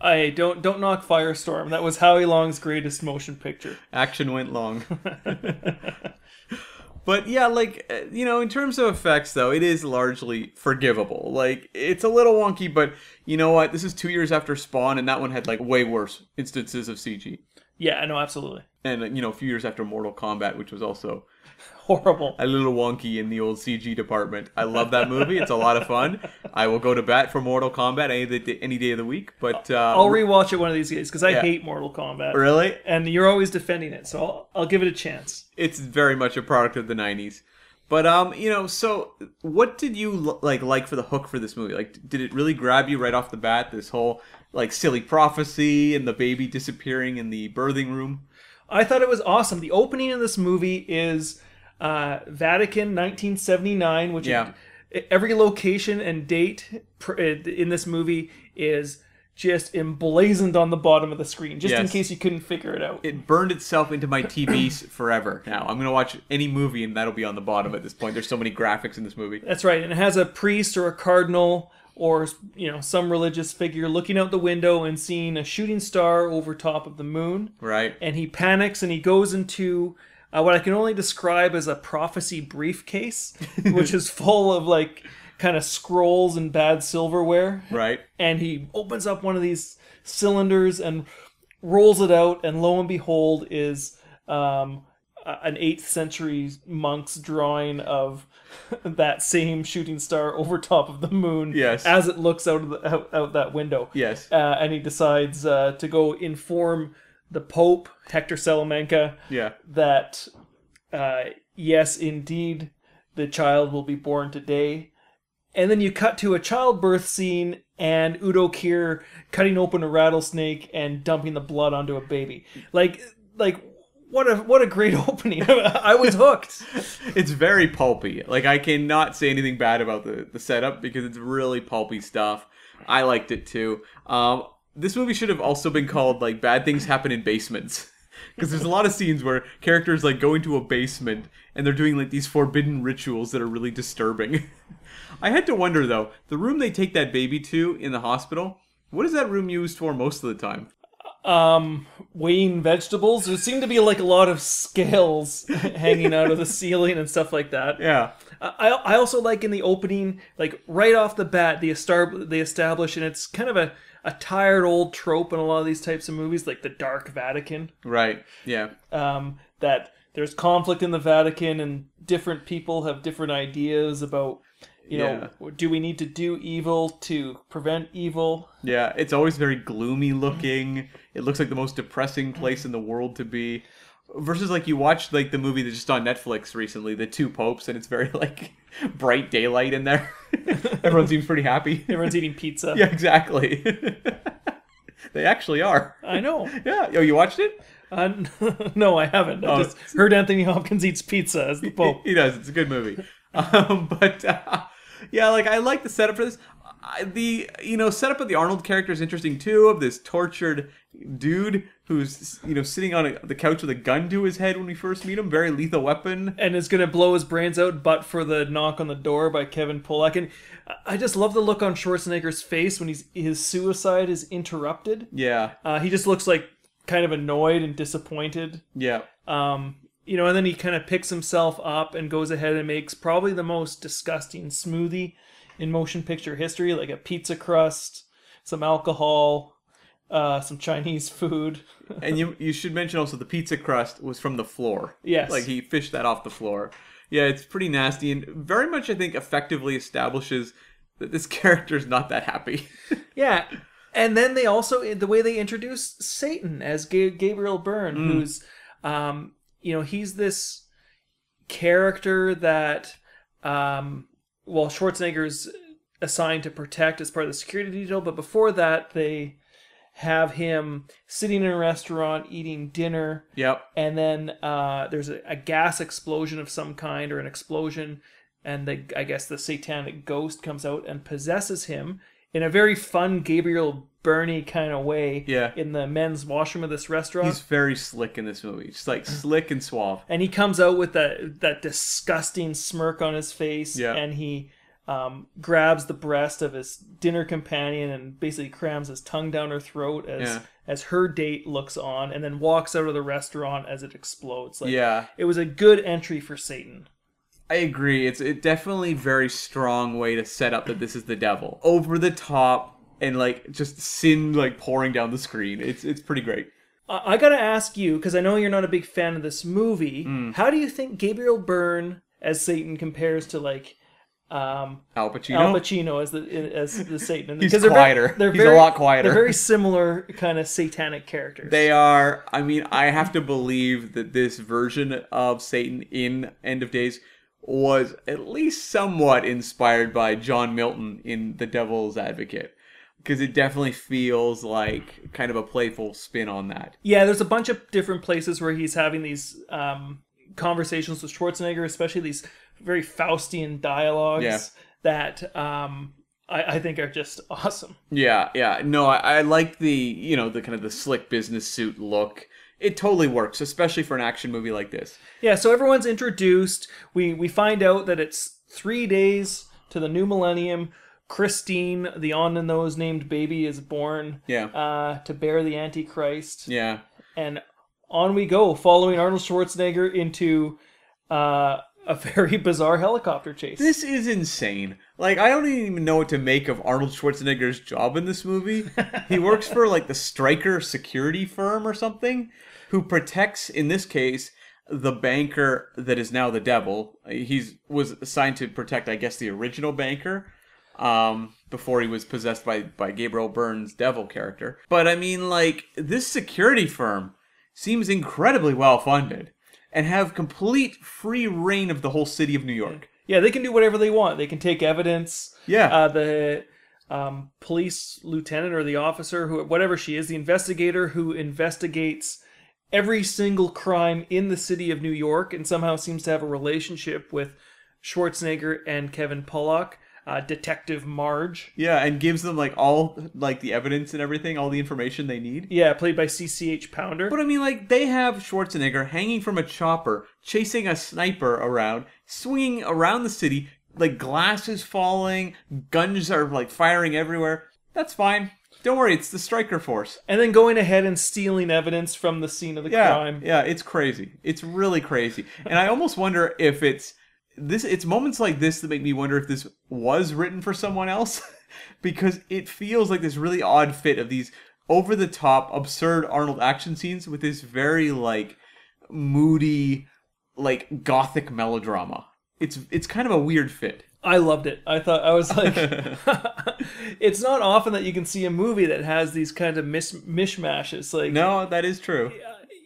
I don't don't knock Firestorm. That was Howie Long's greatest motion picture. Action went long. but yeah, like uh, you know, in terms of effects, though, it is largely forgivable. Like it's a little wonky, but you know what? This is two years after Spawn, and that one had like way worse instances of CG. Yeah, no, absolutely And you know, a few years after Mortal Kombat, which was also horrible. a little wonky in the old CG department. I love that movie; it's a lot of fun. I will go to bat for Mortal Kombat any day, any day of the week. But uh, I'll rewatch it one of these days because I Yeah. hate Mortal Kombat, really, and you're always defending it, so I'll, I'll give it a chance. it's very much a product of the 90s but um you know so what did you like like for the hook for this movie like did it really grab you right off the bat this whole like silly prophecy and the baby disappearing in the birthing room I thought it was awesome. The opening of this movie is uh, Vatican 1979, which Yeah. is, every location and date in this movie is just emblazoned on the bottom of the screen, just in case you couldn't figure it out. it burned itself into my TVs forever now i'm gonna watch any movie and that'll be on the bottom at this point there's so many graphics in this movie That's right, and it has a priest or a cardinal or you know some religious figure looking out the window and seeing a shooting star over top of the moon. right and he panics and he goes into uh, what I can only describe as a prophecy briefcase, which is full of like kind of scrolls and bad silverware. right And he opens up one of these cylinders and rolls it out, and lo and behold, is um, an 8th century monk's drawing of that same shooting star over top of the moon Yes. as it looks out of the, out, out that window yes uh, and he decides uh, to go inform the Pope, Hector Salamanca, yeah that uh, yes, indeed, the child will be born today. And then you cut to a childbirth scene and Udo Kier cutting open a rattlesnake and dumping the blood onto a baby. Like, like what a what a great opening! I was hooked. it's very pulpy. Like I cannot say anything bad about the the setup because it's really pulpy stuff. I liked it too. Um, this movie should have also been called like "Bad Things Happen in Basements." Because there's a lot of scenes where characters like go into a basement and they're doing like these forbidden rituals that are really disturbing. I had to wonder though, the room they take that baby to in the hospital, what is that room used for most of the time? Um weighing vegetables there seemed to be like a lot of scales hanging out of the ceiling and stuff like that Yeah. I, I also like in the opening like right off the bat the star they establish and it's kind of a, a tired old trope in a lot of these types of movies like the dark vatican Right. Yeah. um, that there's conflict in the vatican and different people have different ideas about you know do we need to do evil to prevent evil Yeah, it's always very gloomy looking. It looks like the most depressing place in the world to be. Versus like you watched like the movie that's just on Netflix recently, The Two Popes, and it's very like bright daylight in there. Everyone seems pretty happy. everyone's eating pizza yeah, exactly. they actually are. i know Yeah. Oh, you watched it? Uh, no, I haven't. I Oh. just heard Anthony Hopkins eats pizza as the Pope. He does. It's a good movie. Um, but uh, yeah, like I like the setup for this. I, the you know setup of the Arnold character is interesting too. Of this tortured dude who's you know sitting on a, the couch with a gun to his head when we first meet him. Very lethal weapon. and is going to blow his brains out, but for the knock on the door by Kevin Pollak. And I just love the look on Schwarzenegger's face when he's his suicide is interrupted. Yeah, Uh, he just looks like kind of annoyed and disappointed. yeah, Um, you know, and then he kind of picks himself up and goes ahead and makes probably the most disgusting smoothie in motion picture history, like a pizza crust, some alcohol, uh, some Chinese food. and you you should mention also the pizza crust was from the floor. Yes. like he fished that off the floor. Yeah, it's pretty nasty and very much I think effectively establishes that this character is not that happy. Yeah. And then they also the way they introduce Satan as Gabriel Byrne, who's um, you know, he's this character that um well Schwarzenegger's assigned to protect as part of the security detail, but before that they have him sitting in a restaurant eating dinner yep. and then uh, there's a, a gas explosion of some kind or an explosion and the i guess the satanic ghost comes out and possesses him in a very fun gabriel Byrne kind of way Yeah. in the men's washroom of this restaurant He's very slick in this movie. Just like slick and suave. and he comes out with that that disgusting smirk on his face Yeah. and he um, grabs the breast of his dinner companion and basically crams his tongue down her throat as Yeah. as her date looks on and then walks out of the restaurant as it explodes like Yeah. it was a good entry for satan I agree. It's a definitely very strong way to set up that this is the devil. Over the top and like just sin like pouring down the screen. It's it's pretty great. I I gotta ask you because I know you're not a big fan of this movie. Mm. How do you think Gabriel Byrne as Satan compares to like um, Al Pacino. Al Pacino as the as the Satan? He's Because they're very- quieter. they're He's a lot quieter. They're very similar kind of satanic characters. They are. I mean, I have to believe that this version of Satan in End of Days was at least somewhat inspired by John Milton in The Devil's Advocate. Because it definitely feels like kind of a playful spin on that. yeah, there's a bunch of different places where he's having these um, conversations with Schwarzenegger, especially these very Faustian dialogues Yeah. that um, I, I think are just awesome. Yeah, yeah. No, I, I like the, you know, the kind of the slick business suit look. It totally works, especially for an action movie like this. Yeah, so everyone's introduced. We we find out that it's three days to the new millennium. Christine, the on the nose named baby, is born Yeah. uh, to bear the Antichrist, Yeah. and on we go, following Arnold Schwarzenegger into uh, a very bizarre helicopter chase. This is insane. Like, I don't even know what to make of Arnold Schwarzenegger's job in this movie. he works for, like, the Stryker security firm or something, who protects, in this case, the banker that is now the devil. He's was assigned to protect, I guess, the original banker um, before he was possessed by, by Gabriel Byrne's devil character. But, I mean, like, this security firm seems incredibly well funded and have complete free reign of the whole city of New York. yeah, they can do whatever they want. They can take evidence. Yeah. Uh, the um, police lieutenant or the officer, who whatever she is, the investigator who investigates every single crime in the city of New York and somehow seems to have a relationship with Schwarzenegger and Kevin Pollak, uh, Detective Marge. Yeah, and gives them like all like the evidence and everything, all the information they need. Yeah, played by CCH Pounder. But I mean, like they have Schwarzenegger hanging from a chopper, chasing a sniper around, swinging around the city, like glasses falling, guns are like firing everywhere. That's fine. Don't worry, it's the Striker Force. and then going ahead and stealing evidence from the scene of the Yeah, crime. yeah, it's crazy. It's really crazy, and I almost wonder if it's this. It's moments like this that make me wonder if this was written for someone else, because it feels like this really odd fit of these over the top, absurd Arnold action scenes with this very like moody, like gothic melodrama. It's it's kind of a weird fit. I loved it. I thought I was like, it's not often that you can see a movie that has these kind of mis- mishmashes. Like, No, that is true.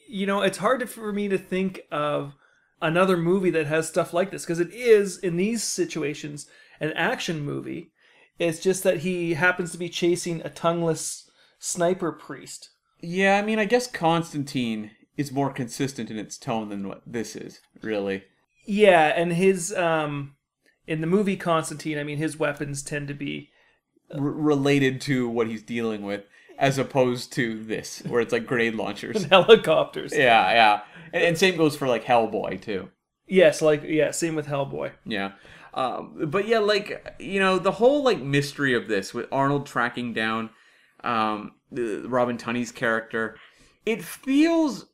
you know, it's hard for me to think of another movie that has stuff like this because it is in these situations an action movie. It's just that he happens to be chasing a tongueless sniper priest. Yeah, I mean, I guess Constantine is more consistent in its tone than what this is, really. Yeah, and his um in the movie Constantine, I mean his weapons tend to be r- related to what he's dealing with. As opposed to this, where it's like grenade launchers. Helicopters. yeah, yeah. And, and same goes for like Hellboy too. Yes, like yeah, same with Hellboy. Yeah. Um, but yeah, like you know, the whole like mystery of this with Arnold tracking down um, the- Robin Tunney's character, it feels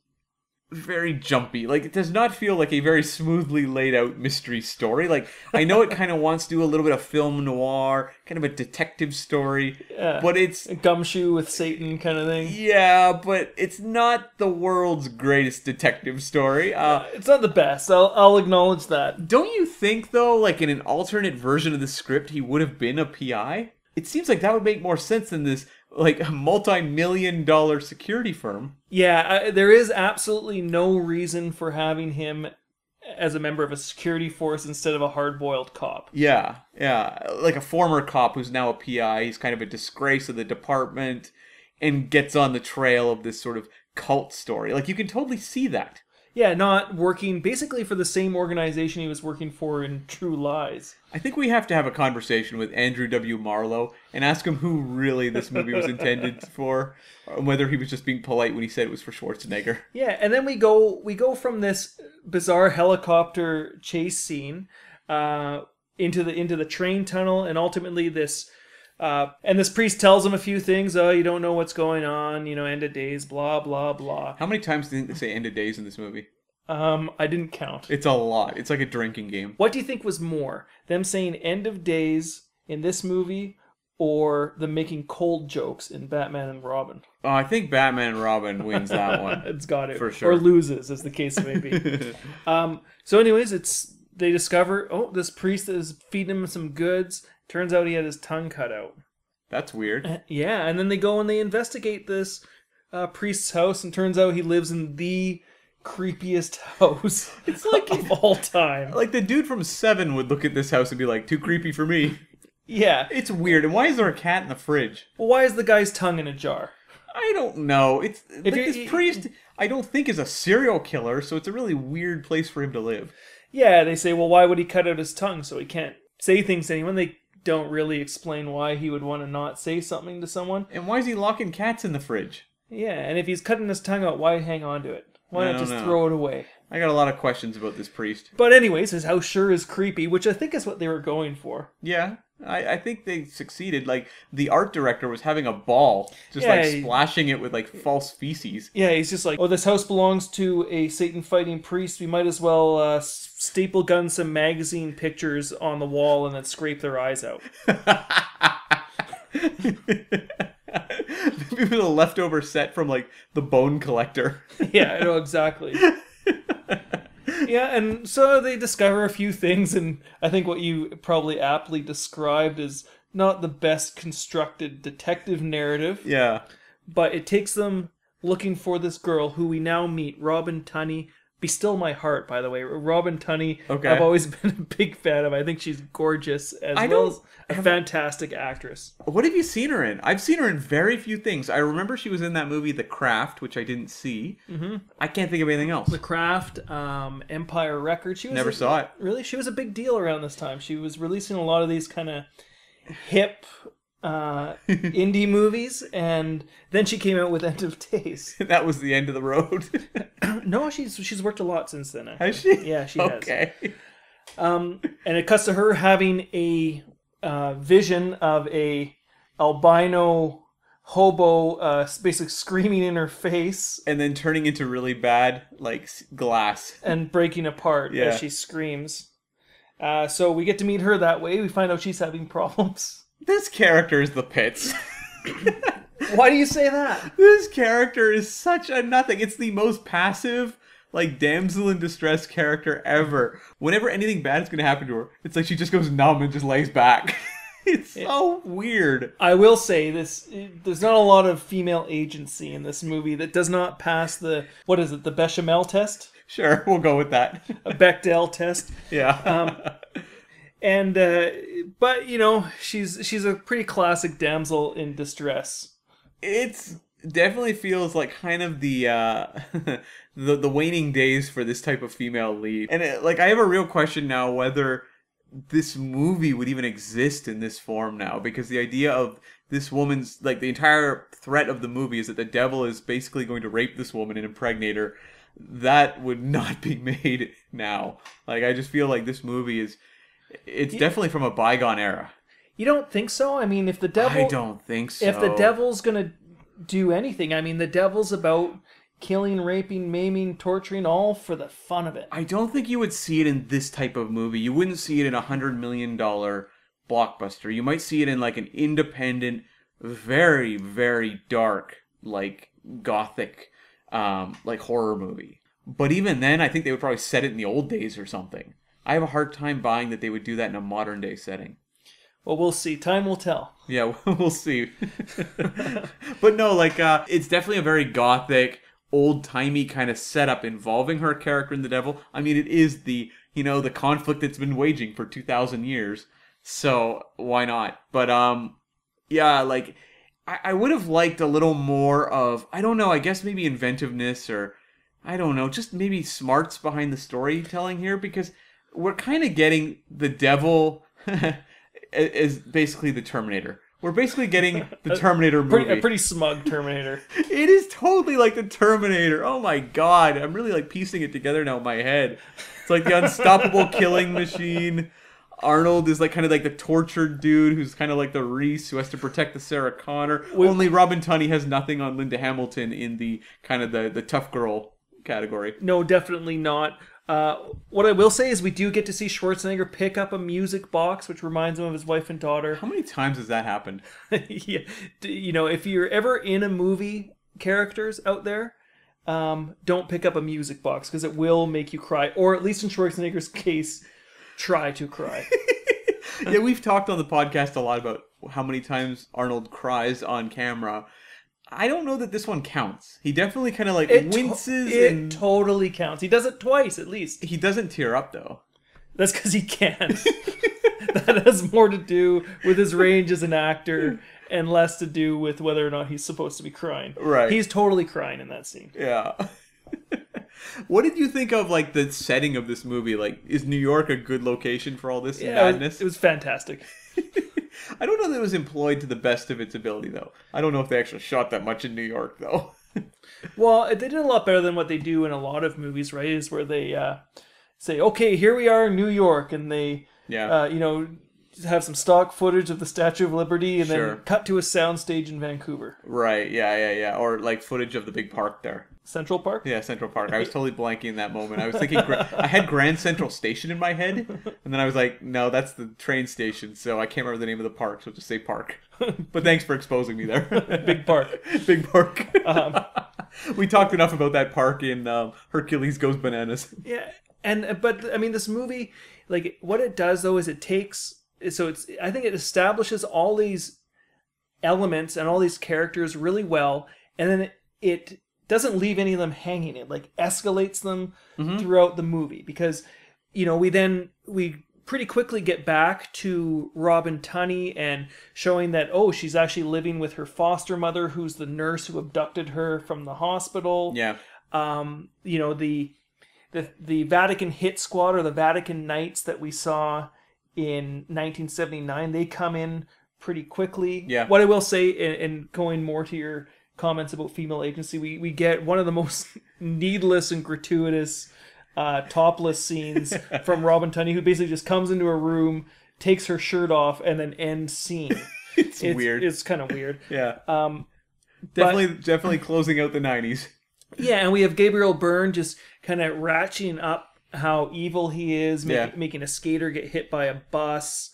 very jumpy. Like it does not feel like a very smoothly laid out mystery story. Like I know it kind of wants to do a little bit of film noir, kind of a detective story, Yeah. but it's A gumshoe with Satan kind of thing. yeah, but it's not the world's greatest detective story. Uh, It's not the best. I'll I'll acknowledge that. Don't you think though, like in an alternate version of the script, he would have been a PI? It seems like that would make more sense than this like a multi-million dollar security firm. Yeah, I, there is absolutely no reason for having him as a member of a security force instead of a hard-boiled cop. Yeah, yeah, like a former cop who's now a PI. He's kind of a disgrace of the department, and gets on the trail of this sort of cult story. Like you can totally see that. Yeah, not working basically for the same organization he was working for in True Lies. I think we have to have a conversation with Andrew W. Marlowe and ask him who really this movie was intended for, and whether he was just being polite when he said it was for Schwarzenegger. Yeah, and then we go we go from this bizarre helicopter chase scene uh, into the into the train tunnel, and ultimately this. Uh, and this priest tells him a few things. Oh, you don't know what's going on. You know, end of days. Blah blah blah. How many times do you think they say end of days in this movie? Um, I didn't count. It's a lot. It's like a drinking game. What do you think was more, them saying "end of days" in this movie, or them making cold jokes in Batman and Robin? Oh, I think Batman and Robin wins that one. it's got it, For sure. or loses, as the case may be. um, so, anyways, it's they discover oh, this priest is feeding him some goods. Turns out he had his tongue cut out. That's weird. Uh, Yeah, and then they go and they investigate this uh, priest's house, and turns out he lives in the creepiest house It's like of all time. like the dude from Seven would look at this house and be like, "Too creepy for me." Yeah. It's weird. And why is there a cat in the fridge? Well, why is the guy's tongue in a jar? I don't know. It's like this priest. I don't think is a serial killer, so it's a really weird place for him to live. Yeah, they say, well, why would he cut out his tongue so he can't say things to anyone? They don't really explain why he would want to not say something to someone. And why is he locking cats in the fridge? Yeah, and if he's cutting his tongue out, why hang on to it? Why I not don't just know. throw it away? I got a lot of questions about this priest. But anyways, his house sure is creepy, which I think is what they were going for. Yeah, I, I think they succeeded. Like the art director was having a ball, just Yeah, like he- splashing it with like false feces. Yeah, he's just like, oh, this house belongs to a Satan fighting priest. We might as well uh, s- staple gun some magazine pictures on the wall and then scrape their eyes out. Maybe with a leftover set from like the Bone Collector. yeah, I know exactly. yeah, and so they discover a few things, and I think what you probably aptly described is not the best constructed detective narrative, yeah, but it takes them looking for this girl who we now meet, Robin Tunney. Be still my heart, by the way. Robin Tunney, Okay. I've always been a big fan of. I think she's gorgeous as I well as a fantastic actress. What have you seen her in? I've seen her in very few things. I remember she was in that movie The Craft, which I didn't see. Mm-hmm. I can't think of anything else. The Craft, um, Empire Records. She was Never a- saw it. Really, she was a big deal around this time. She was releasing a lot of these kind of hip uh, indie movies, and then she came out with End of Days. that was the end of the road. no, she's she's worked a lot since then. actually. Has she? Yeah, she has. Okay. Um, and it cuts to her having a uh, vision of a albino hobo, uh, basically screaming in her face And then turning into really bad, like glass. and breaking apart Yeah. as she screams. Uh, so we get to meet her that way. We find out she's having problems. This character is the pits. Why do you say that? this character is such a nothing. It's the most passive, like damsel in distress character ever. Whenever anything bad is going to happen to her, it's like she just goes numb and just lays back. it's so weird. I will say this: there's not a lot of female agency in this movie that does not pass the what is it, the bechamel test, Sure, we'll go with that. a Bechdel test. yeah. Um, and uh, but you know she's she's a pretty classic damsel in distress. it's definitely feels like kind of the uh the the waning days for this type of female lead. And it, like i have a real question now whether this movie would even exist in this form now because the idea of this woman's like the entire threat of the movie is that the devil is basically going to rape this woman and impregnate her. That would not be made now. Like i just feel like this movie is it's definitely from a bygone era You don't think so? I mean, if the devil i don't think so if the devil's gonna do anything, I mean, the devil's about killing, raping, maiming, torturing, all for the fun of it. I don't think you would see it in this type of movie. You wouldn't see it in a hundred million dollar blockbuster. You might see it in like an independent, very very dark, like gothic, um, like horror movie. But even then, I think they would probably set it in the old days or something. I have a hard time buying that they would do that in a modern day setting. Well, we'll see. Time will tell. Yeah, we'll see. but no, like uh, it's definitely a very gothic, old timey kind of setup involving her character in the devil. I mean, it is the you know the conflict that's been waging for two thousand years. So why not? But um, yeah, like I, I would have liked a little more of I don't know. I guess maybe inventiveness or I don't know, just maybe smarts behind the storytelling here because we're kind of getting the devil is basically the Terminator. We're basically getting the Terminator movie. Pretty, a pretty smug Terminator. It is totally like the Terminator. Oh my god, I'm really like piecing it together now in my head. It's like the unstoppable killing machine. Arnold is like kind of like the tortured dude who's kind of like the Reese who has to protect the Sarah Connor. Only Robin Tunney has nothing on Linda Hamilton in the kind of the the tough girl category. no, definitely not. Uh, what I will say is we do get to see Schwarzenegger pick up a music box, which reminds him of his wife and daughter. How many times has that happened? yeah. You know, if you're ever in a movie, characters out there, um, don't pick up a music box because it will make you cry, or at least in Schwarzenegger's case, try to cry. yeah, we've talked on the podcast a lot about how many times Arnold cries on camera. I don't know that this one counts. He definitely kind of like It, to- winces it and totally counts. He does it twice at least. he doesn't tear up though. That's because he can't. that has more to do with his range as an actor and less to do with whether or not he's supposed to be crying. Right. He's totally crying in that scene. Yeah. what did you think of like the setting of this movie? Like, is New York a good location for all this Yeah, madness? it was fantastic. I don't know that it was employed to the best of its ability though. I don't know if they actually shot that much in New York though. Well, they did a lot better than what they do in a lot of movies, right? Is where they uh, say, "Okay, here we are in New York," and they, yeah. uh, you know, have some stock footage of the Statue of Liberty, and Sure. then cut to a soundstage in Vancouver, right. Yeah. Yeah. Yeah. Or like footage of the big park there. Central Park. Yeah, Central Park. I was totally blanking in that moment. I was thinking I had Grand Central Station in my head, and then I was like, no, that's the train station. So I can't remember the name of the park, so just say park. But thanks for exposing me there. Big park. Big park. Um, we talked enough about that park in um, Hercules Goes Bananas. Yeah, and but I mean, this movie, like, what it does though is it takes so it's I think it establishes all these elements and all these characters really well, and then it, it doesn't leave any of them hanging. It like escalates them throughout the movie because you know we then we pretty quickly get back to Robin Tunney and showing that oh she's actually living with her foster mother who's the nurse who abducted her from the hospital Yeah. um, you know the the the Vatican hit squad or the Vatican Knights that we saw in 1979 they come in pretty quickly Yeah. what i will say and, and going more to your comments about female agency we, we get one of the most needless and gratuitous uh, topless scenes from robin tunney who basically just comes into a room takes her shirt off and then ends scene It's, it's weird. it's kind of weird yeah. um, definitely, definitely closing out the '90s. Yeah, and we have Gabriel Byrne just kind of ratcheting up how evil he is, make, Yeah. making a skater get hit by a bus.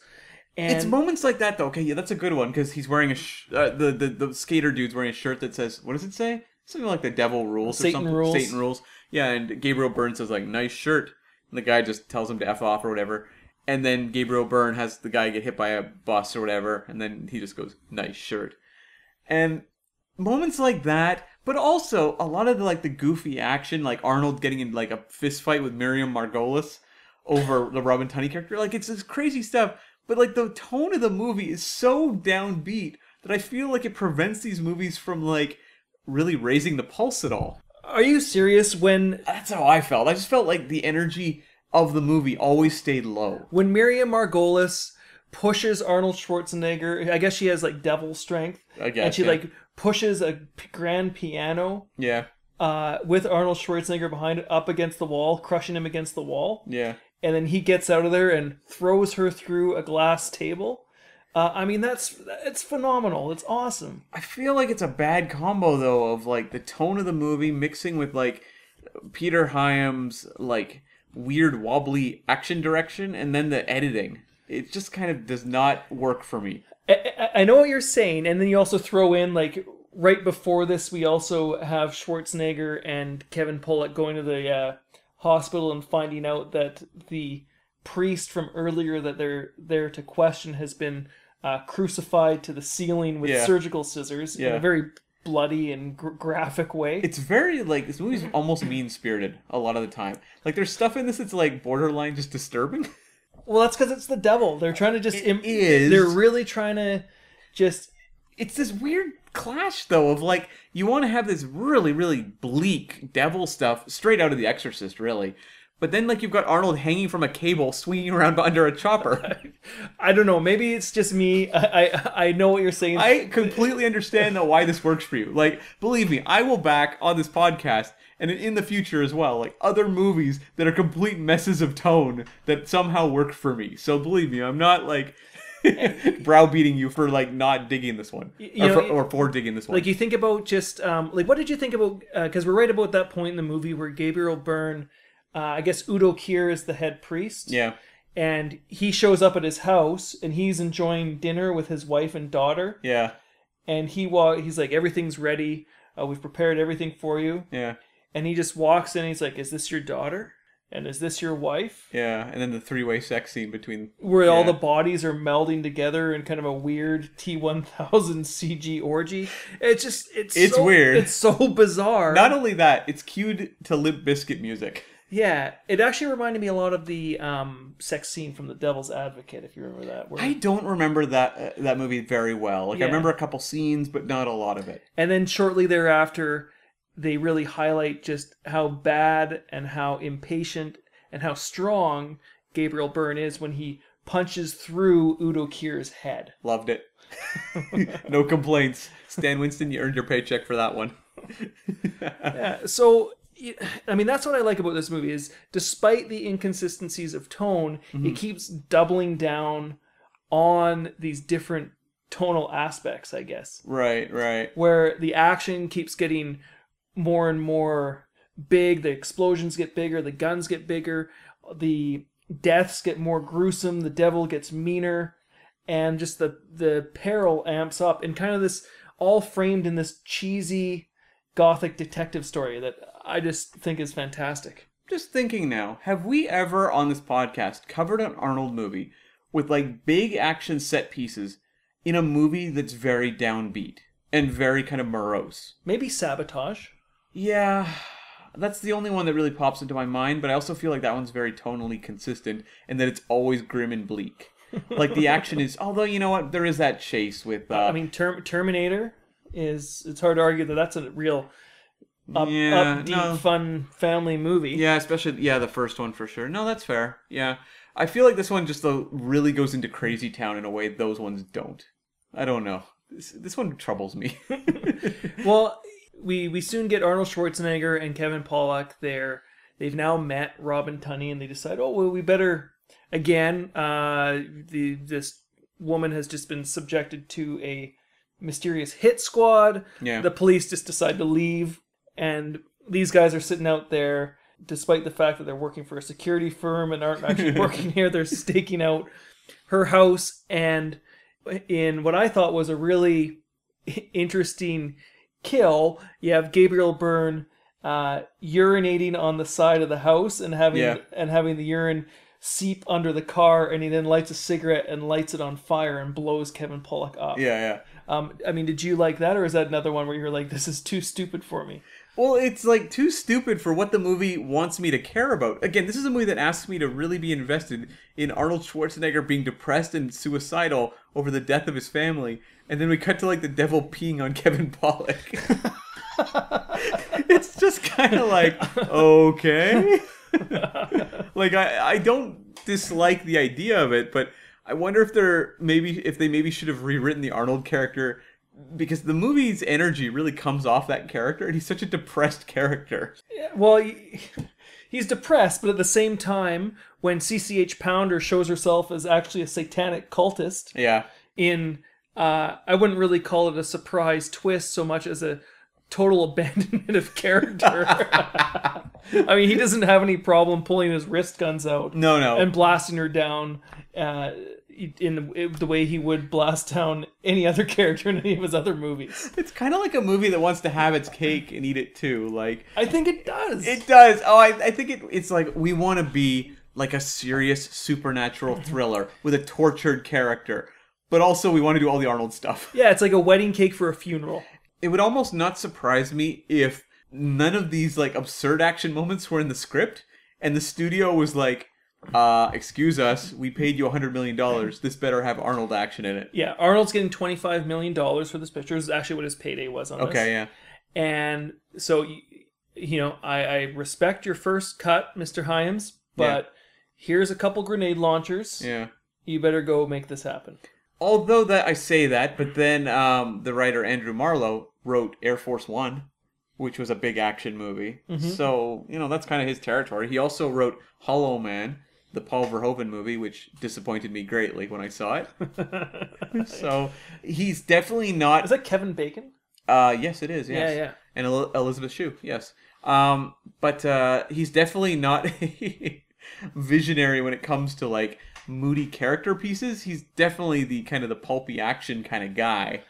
And It's moments like that though. Okay, yeah, that's a good one because he's wearing a sh- uh, the, the the skater dude's wearing a shirt that says what does it say? Something like the devil rules or Satan something. rules. Satan rules. Yeah, and Gabriel Byrne says like nice shirt, and the guy just tells him to f off or whatever. And then Gabriel Byrne has the guy get hit by a bus or whatever, and then he just goes nice shirt. And moments like that, but also a lot of the like the goofy action, like Arnold getting in like a fist fight with Miriam Margolyes over the Robin Tunney character. Like it's this crazy stuff, but like the tone of the movie is so downbeat that I feel like it prevents these movies from like really raising the pulse at all. are you serious when That's how I felt. I just felt like the energy of the movie always stayed low. when Miriam Margolyes pushes Arnold Schwarzenegger, I guess she has like devil strength, I guess, and she yeah. like pushes a grand piano Yeah, uh, with Arnold Schwarzenegger behind it up against the wall, crushing him against the wall, yeah. And then he gets out of there and throws her through a glass table. Uh, I mean, that's it's phenomenal. It's awesome. I feel like it's a bad combo though of like the tone of the movie mixing with like Peter Hyams' like weird wobbly action direction and then the editing. It just kind of does not work for me. I, I- know what you're saying, and then you also throw in like right before this, we also have Schwarzenegger and Kevin Pollak going to the uh, hospital and finding out that the priest from earlier that they're there to question has been uh, crucified to the ceiling with Yeah. surgical scissors in a very bloody and gr- graphic way. It's very like this movie's almost mean spirited a lot of the time. Like there's stuff in this that's like borderline just disturbing. well, that's because it's the devil. They're trying to just. It is. They're really trying to just it's this weird clash though of like you want to have this really really bleak devil stuff straight out of the exorcist really but then like you've got arnold hanging from a cable swinging around under a chopper I don't know. Maybe it's just me. I I, I know what you're saying. i completely understand though why this works for you like believe me i will back on this podcast and in the future as well like other movies that are complete messes of tone that somehow work for me so believe me i'm not like browbeating you for like not digging this one you or, know, for, or for digging this one like you think about just um like what did you think about because we're right about that point in the movie where Gabriel Byrne, uh, I guess Udo Kier is the head priest. yeah And he shows up at his house and he's enjoying dinner with his wife and daughter. yeah And he wa- he's like everything's ready. Uh, we've prepared everything for you. yeah And he just walks in. And he's like, "Is this your daughter? And is this your wife?" Yeah, and then the three-way sex scene between Where all the bodies are melding together in kind of a weird T1000 CG orgy. It's just it's It's so- weird. It's so bizarre. Not only that, it's cued to Limp Bizkit music. Yeah, it actually reminded me a lot of the um, sex scene from The Devil's Advocate, if you remember that. Where, I don't remember that uh, that movie very well. Like Yeah. I remember a couple scenes, but not a lot of it. and then shortly thereafter, they really highlight just how bad and how impatient and how strong Gabriel Byrne is when he punches through Udo Kier's head. Loved it. no complaints. Stan Winston, you earned your paycheck for that one. Yeah, so I mean that's what I like about this movie is despite the inconsistencies of tone, it mm-hmm. keeps doubling down on these different tonal aspects, I guess. Right, right. where the action keeps getting more and more big, the explosions get bigger, the guns get bigger, the deaths get more gruesome, the devil gets meaner, and just the the peril amps up and kind of this all framed in this cheesy gothic detective story that I just think is fantastic. Just thinking now, have we ever on this podcast covered an Arnold movie with like big action set pieces in a movie that's very downbeat and very kind of morose? Maybe sabotage. Yeah, that's the only one that really pops into my mind, but I also feel like that one's very tonally consistent and that it's always grim and bleak. like the action is, although you know what, there is that chase with. Uh, I mean, Term- Terminator is. It's hard to argue that that's a real up, Yeah, upbeat, no. fun family movie. yeah, especially yeah, the first one for sure. No, that's fair. Yeah, I feel like this one just though really goes into crazy town in a way those ones don't. I don't know. This, this one troubles me. Well, we we soon get Arnold Schwarzenegger and Kevin Pollak there. They've now met Robin Tunney, and they decide, oh well, we better again. Uh, the this woman has just been subjected to a mysterious hit squad. Yeah. The police just decide to leave, and these guys are sitting out there, despite the fact that they're working for a security firm and aren't actually working here. They're staking out her house, and in what I thought was a really interesting kill, you have Gabriel Byrne uh, urinating on the side of the house and having Yeah. and having the urine seep under the car, and he then lights a cigarette and lights it on fire and blows Kevin Pollak up. yeah, yeah. Um, I mean, did you like that, or is that another one where you're like, this is too stupid for me? Well, it's like too stupid for what the movie wants me to care about. Again, this is a movie that asks me to really be invested in Arnold Schwarzenegger being depressed and suicidal over the death of his family, and then we cut to like the devil peeing on Kevin Pollak. it's just kind of like okay. like I, I don't dislike the idea of it, but I wonder if they're maybe if they maybe should have rewritten the Arnold character because the movie's energy really comes off that character, and he's such a depressed character. Yeah, well, he, he's depressed, but at the same time, when CCH Pounder shows herself as actually a satanic cultist Yeah, in, uh, I wouldn't really call it a surprise twist so much as a total abandonment of character. I mean, he doesn't have any problem pulling his wrist guns out no, no, and blasting her down. Uh, in the, the way he would blast down any other character in any of his other movies. it's kind of like a movie that wants to have its cake and eat it too. Like I think it does. it does. Oh, I, I think it. It's like we want to be like a serious supernatural thriller with a tortured character, but also we want to do all the Arnold stuff. yeah, it's like a wedding cake for a funeral. it would almost not surprise me if none of these like absurd action moments were in the script and the studio was like uh excuse us we paid you a hundred million dollars this better have arnold action in it Yeah, Arnold's getting twenty five million dollars for this picture. This is actually what his payday was on this. okay yeah And so, you, know, I, I respect your first cut, Mr. Hyams, but here's a couple grenade launchers. yeah You better go make this happen. Although that i say that but then um the writer andrew marlowe wrote air force one which was a big action movie so you know that's kind of his territory he also wrote hollow man the paul verhoeven movie which disappointed me greatly when i saw it so he's definitely not Is that Kevin Bacon? Uh, yes, it is. Yes. Yeah, yeah. And El- Elizabeth Shue. Yes. Um, but uh, he's definitely not a visionary when it comes to like moody character pieces. He's definitely the kind of the pulpy action kind of guy.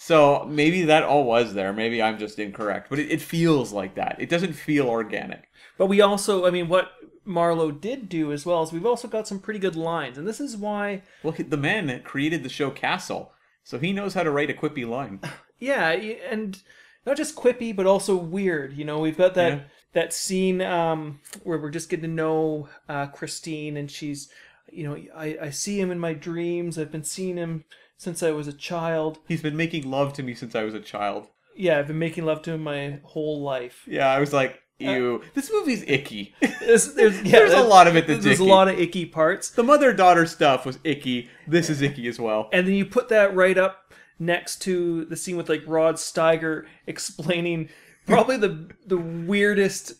So maybe that all was there. Maybe I'm just incorrect, but it, it feels like that. It doesn't feel organic. But we also, I mean, what Marlowe did do as well is we've also got some pretty good lines, and this is why, Well, he- the man that created the show Castle, so he knows how to write a quippy line. yeah, and not just quippy, but also weird. You know, we've got that Yeah. that scene um, where we're just getting to know uh, Christine, and she's, you know, I, I see him in my dreams. I've been seeing him since I was a child. He's been making love to me since I was a child. Yeah, I've been making love to him my whole life. Yeah, I was like, uh, ew, this movie's icky. There's, there's, yeah, There's a lot of it that's There's a lot of icky parts. The mother daughter stuff was icky. This is icky as well. and then you put that right up next to the scene with like Rod Steiger explaining probably the the weirdest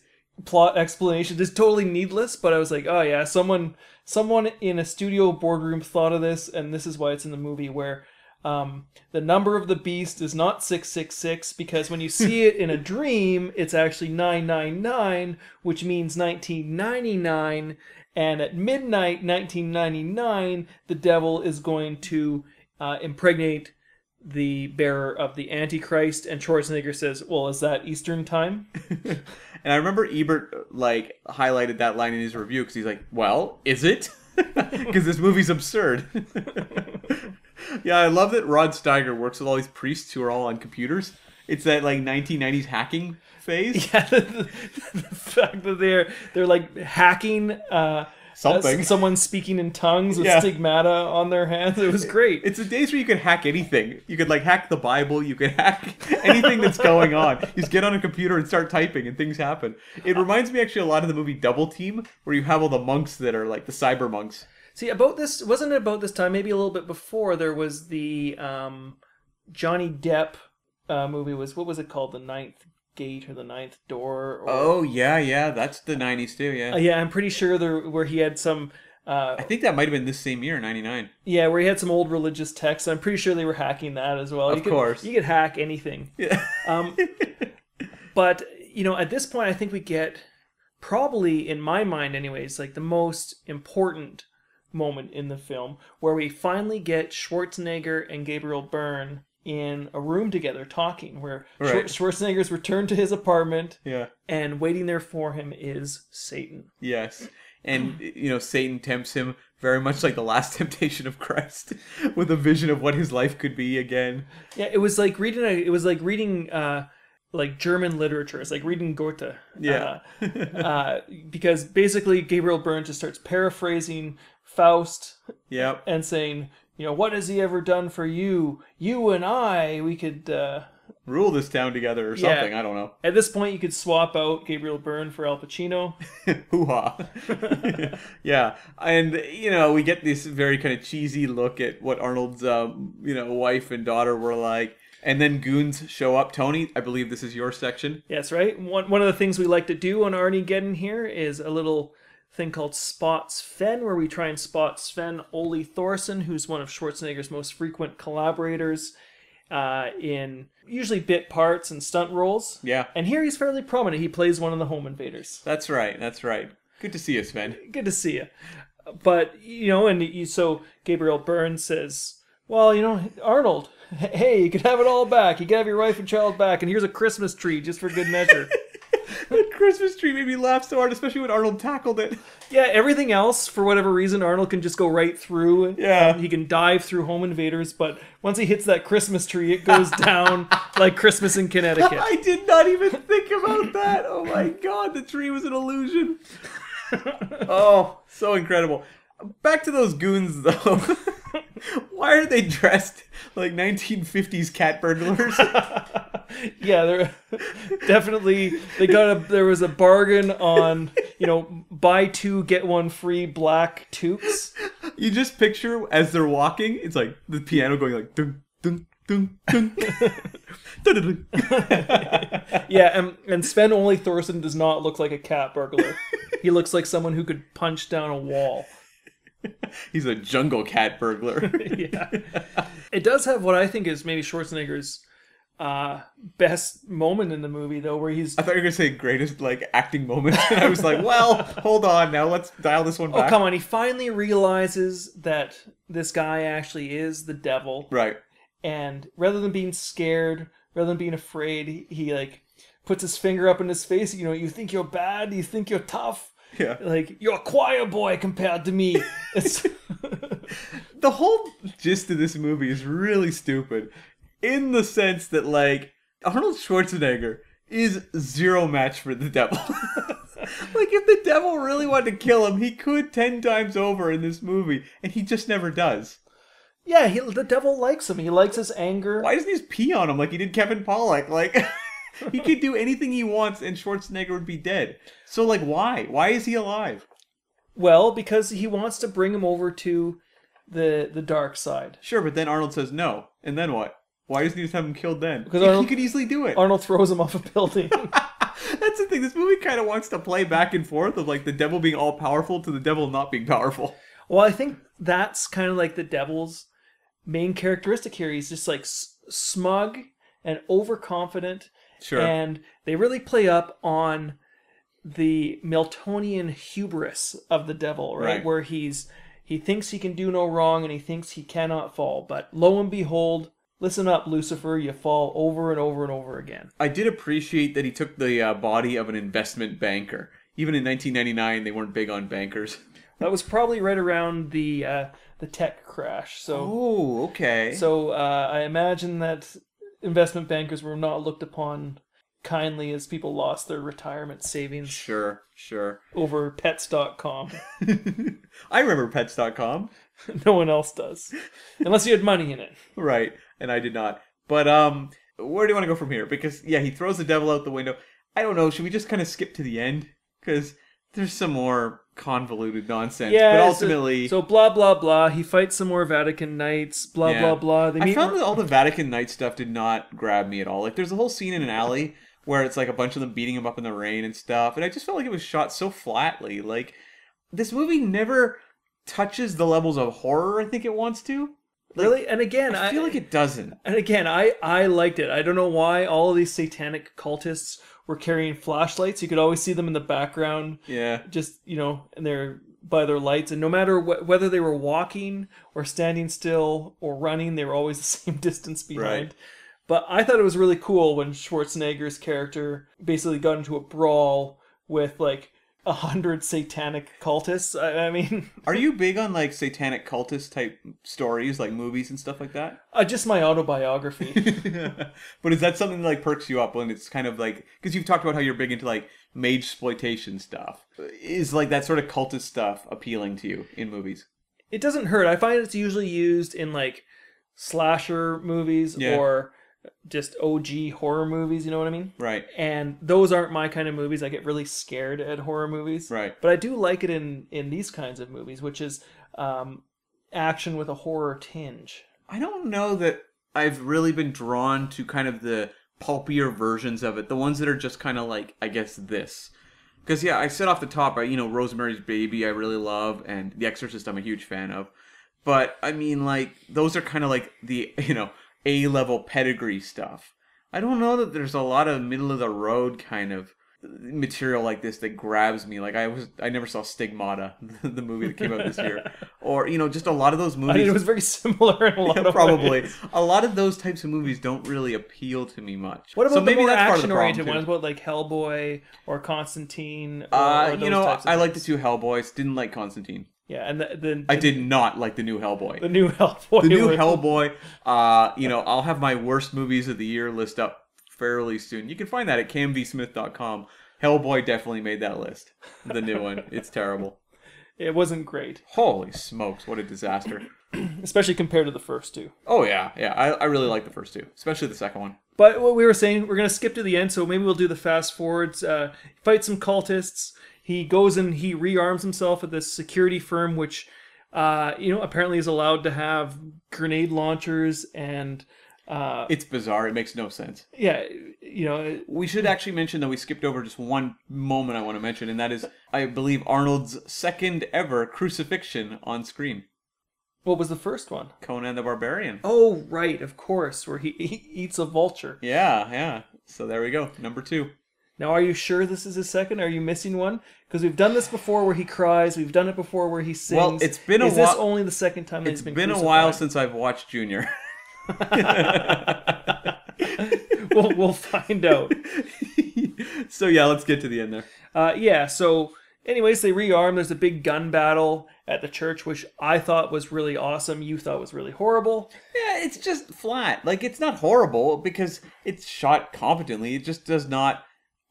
plot explanation. It's totally needless, but I was like, oh yeah, someone someone in a studio boardroom thought of this, and this is why it's in the movie where. Um, the number of the beast is not 666 because when you see it in a dream, it's actually 999, which means 1999. And at midnight 1999, the devil is going to uh, impregnate the bearer of the Antichrist. And Schwarzenegger says, Well, is that Eastern time? And I remember Ebert like highlighted that line in his review because he's like, "Well, is it?" Because this movie's absurd. yeah, I love that Rod Steiger works with all these priests who are all on computers. It's that like 1990s hacking phase. Yeah, the, the fact that they're they're like hacking uh, Something. someone speaking in tongues with Yeah. stigmata on their hands. It was great. It's the days where you could hack anything. You could like hack the Bible. You could hack anything that's going on. You just get on a computer and start typing, and things happen. It reminds me actually a lot of the movie Double Team, where you have all the monks that are like the cyber monks. See, about this wasn't it about this time? Maybe a little bit before. There was the um, Johnny Depp uh, movie. Was what was it called? The Ninth Gate or the Ninth Door? Or, Oh yeah, yeah, that's the '90s too. Yeah, Uh, yeah, I'm pretty sure there where he had some. Uh, I think that might have been this same year, '99. yeah, where he had some old religious texts. I'm pretty sure they were hacking that as well. Of you could, course. you could hack anything. Yeah. Um, but you know, at this point, I think we get probably, in my mind, anyways, like the most important moment in the film where we finally get Schwarzenegger and Gabriel Byrne in a room together talking. Where Schwar- Schwarzenegger's returned to his apartment, yeah. and waiting there for him is Satan. Yes. And you know, Satan tempts him very much like the last temptation of Christ, with a vision of what his life could be again. Yeah, it was like reading. A, it was like reading. Uh, like German literature. It's like reading Goethe. Yeah. Uh, uh, because basically Gabriel Byrne just starts paraphrasing Faust Yep. and saying, you know, what has he ever done for you? You and I, we could, uh, rule this town together or Yeah. something. I don't know. At this point, you could swap out Gabriel Byrne for Al Pacino. Hoo ha. yeah, and you know we get this very kind of cheesy look at what Arnold's um, you know wife and daughter were like, and then goons show up. Tony, I believe this is your section. Yes, right. One one of the things we like to do on Arniegeddon here is a little thing called Spot Sven, where we try and spot Sven Ole Thorsen, who's one of Schwarzenegger's most frequent collaborators uh, in usually bit parts and stunt roles. Yeah, And here he's fairly prominent. He plays one of the home invaders. that's right. That's right. Good to see you, Sven. Good to see you. But you know, and you, so Gabriel Byrne says, "Well, you know, Arnold, hey, you could have it all back. You can have your wife and child back, and here's a Christmas tree just for good measure." That Christmas tree made me laugh so hard, especially when Arnold tackled it. Yeah, everything else, for whatever reason, Arnold can just go right through. Yeah. He can dive through home invaders, but once he hits that Christmas tree, it goes down like Christmas in Connecticut. I did not even think about that. Oh my god, the tree was an illusion. oh, so incredible. Back to those goons though. Why are they dressed like 1950s cat burglars? yeah, they're definitely they got a there was a bargain on you know buy two get one free black toques. you just picture as they're walking, it's like the piano going like dun dun dun dun. Yeah, and and Sven Ole Thorsen does not look like a cat burglar. He looks like someone who could punch down a wall. He's a jungle cat burglar. yeah. It does have what I think is maybe Schwarzenegger's uh, best moment in the movie, though, where he's I thought you were gonna say greatest like acting moment, and I was like, well, hold on, now let's dial this one back. Oh come on, he finally realizes that this guy actually is the devil, Right. and rather than being scared, rather than being afraid, he, he like puts his finger up in his face. You know, you think you're bad, you think you're tough. Yeah. Like you're a choir boy compared to me. It's the whole gist of this movie is really stupid in the sense that like Arnold Schwarzenegger is zero match for the devil. like if the devil really wanted to kill him, he could 10 times over in this movie and he just never does. yeah, he, the devil likes him. He likes his anger. Why doesn't he just pee on him like he did Kevin Pollak? Like he could do anything he wants and Schwarzenegger would be dead. So like why? Why is he alive? Well, because he wants to bring him over to the the dark side. Sure, but then Arnold says no. And then what? Why doesn't he just have him killed then? Because he, Arnold- he could easily do it. Arnold throws him off a building. That's the thing. This movie kind of wants to play back and forth of like the devil being all powerful to the devil not being powerful. well, I think that's kind of like the devil's main characteristic here. He's just like s- smug and overconfident, Sure. and they really play up on the Miltonian hubris of the devil, right? Right. Where he's he thinks he can do no wrong and he thinks he cannot fall, but lo and behold, listen up, Lucifer, you fall over and over and over again. I did appreciate that he took the uh, body of an investment banker. Even in 1999, they weren't big on bankers. That was probably right around the uh, the tech crash. So Oh, okay. so uh, I imagine that investment bankers were not looked upon kindly as people lost their retirement savings sure, sure. over pets.com. I remember Pets.com. no one else does. Unless you had money in it. Right, and I did not. But um, where do you want to go from here? Because yeah, he throws the devil out the window. I don't know. Should we just kind of skip to the end? Because there's some more convoluted nonsense. Yeah, but ultimately, So, blah blah blah. He fights some more Vatican knights. Blah Yeah. blah blah. They I found that all the Vatican Knight stuff did not grab me at all. Like, there's a whole scene in an alley where it's like a bunch of them beating him up in the rain and stuff, and I just felt like it was shot so flatly. Like, this movie never touches the levels of horror I think it wants to. really, and again, I feel like it doesn't. And again, I I liked it. I don't know why all of these satanic cultists were carrying flashlights. You could always see them in the background, Yeah. just you know, and they're by their lights. And no matter wh- whether they were walking or standing still or running, they were always the same distance behind. Right. But I thought it was really cool when Schwarzenegger's character basically got into a brawl with like a hundred satanic cultists. I, I mean, Are you big on like satanic cultist type stories, like movies and stuff like that? uh, just my autobiography. but is that something that like perks you up when it's kind of like because you've talked about how you're big into like mage exploitation stuff? Is like that sort of cultist stuff appealing to you in movies? it doesn't hurt. I find it's usually used in like slasher movies Yeah. or just OG horror movies. You know what I mean? Right. And those aren't my kind of movies. I get really scared at horror movies. Right. But I do like it in in these kinds of movies, which is um, action with a horror tinge. I don't know that I've really been drawn to kind of the pulpier versions of it, the ones that are just kind of like, I guess, this. Because yeah, I said off the top, I you know Rosemary's Baby, I really love, and The Exorcist, I'm a huge fan of. But I mean, like those are kind of like the you know A level pedigree stuff. I don't know that there's a lot of middle of the road kind of material like this that grabs me. Like I was, I never saw Stigmata, the movie that came out this year, or you know, just a lot of those I movies. mean, it was very similar in a lot of probably ways. a lot of those types of movies don't really appeal to me much. What about so the maybe more that's part of the action-oriented problem, ones? What like Hellboy or Constantine? Or, Uh, or you know, I like the two Hellboys. Didn't like Constantine. Yeah, and the, the, I did not like the new Hellboy. the new Hellboy. The new with- Hellboy. Uh, you know, I'll have my worst movies of the year list up fairly soon. You can find that at camvsmith.com. Hellboy definitely made that list. The new one. It's terrible. It wasn't great, Holy smokes, what a disaster. especially compared to the first two. Oh yeah, yeah. I, I really like the first two, especially the second one. But what we were saying, we're gonna skip to the end, so maybe we'll do the fast forwards. Uh, fight some cultists. He goes and he rearms himself at this security firm, which, uh, you know, apparently is allowed to have grenade launchers and, uh, It's bizarre. It makes no sense. yeah, you know, We should actually mention that we skipped over just one moment I want to mention, and that is, I believe, Arnold's second ever crucifixion on screen. what was the first one? Conan the Barbarian. Oh, right, of course, where he, he eats a vulture. Yeah, yeah. So there we go. Number two. Now, are you sure this is his second? Are you missing one? Because we've done this before where he cries. We've done it before where he sings. Well, it's been a while. Is this while- only the second time that he's been been a while since I've watched Junior. we'll, we'll find out. so yeah, let's get to the end there. Uh, yeah, so anyways, they rearm. There's a big gun battle at the church, which I thought was really awesome. You thought was really horrible. Yeah, it's just flat. Like it's not horrible because it's shot competently. It just does not.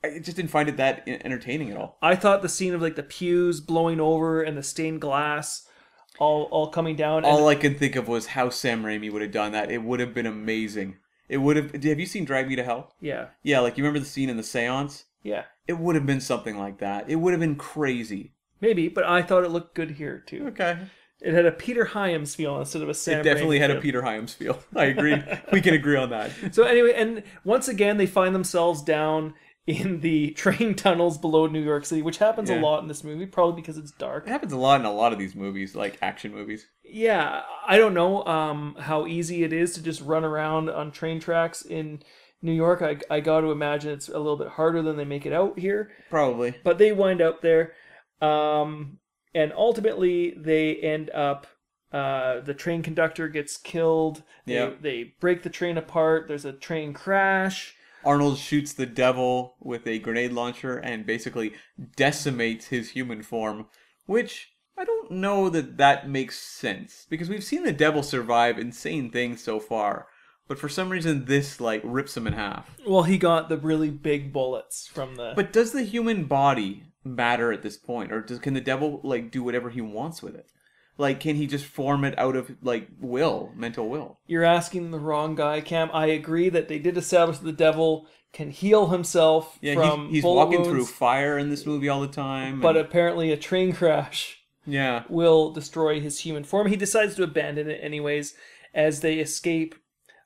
I just didn't find it that entertaining at all. I thought the scene of like the pews blowing over and the stained glass all all coming down. and- All I can think of was how Sam Raimi would have done that. It would have been amazing. It would have. Have you seen Drag Me to Hell? yeah, Yeah, like you remember the scene in the seance? yeah, It would have been something like that. It would have been crazy. maybe. But I thought it looked good here too. Okay. It had a Peter Hyams feel instead of a Sam. It definitely Raimi had a. Peter Hyams feel. I agree. we can agree on that. So anyway, and once again, they find themselves down in the train tunnels below New York City, which happens a lot in this movie, probably because it's dark. It happens a lot in a lot of these movies, like action movies. Yeah, I don't know um, how easy it is to just run around on train tracks in New York. I, I got to imagine it's a little bit harder than they make it out here. Probably. But they wind up there, um, and ultimately they end up. Uh, the train conductor gets killed. They, Yeah. they break the train apart. There's a train crash. Arnold shoots the devil with a grenade launcher and basically decimates his human form, which I don't know that that makes sense because we've seen the devil survive insane things so far, but for some reason this like rips him in half. Well, he got the really big bullets from the. But does the human body matter at this point, or does can the devil like do whatever he wants with it? Like, can he just form it out of like will, mental will? You're asking the wrong guy, Cam. I agree that they did establish that the devil can heal himself Yeah, from he's, he's walking through fire in this movie all the time. but and- apparently a train crash yeah, will destroy his human form. He decides to abandon it anyways as they escape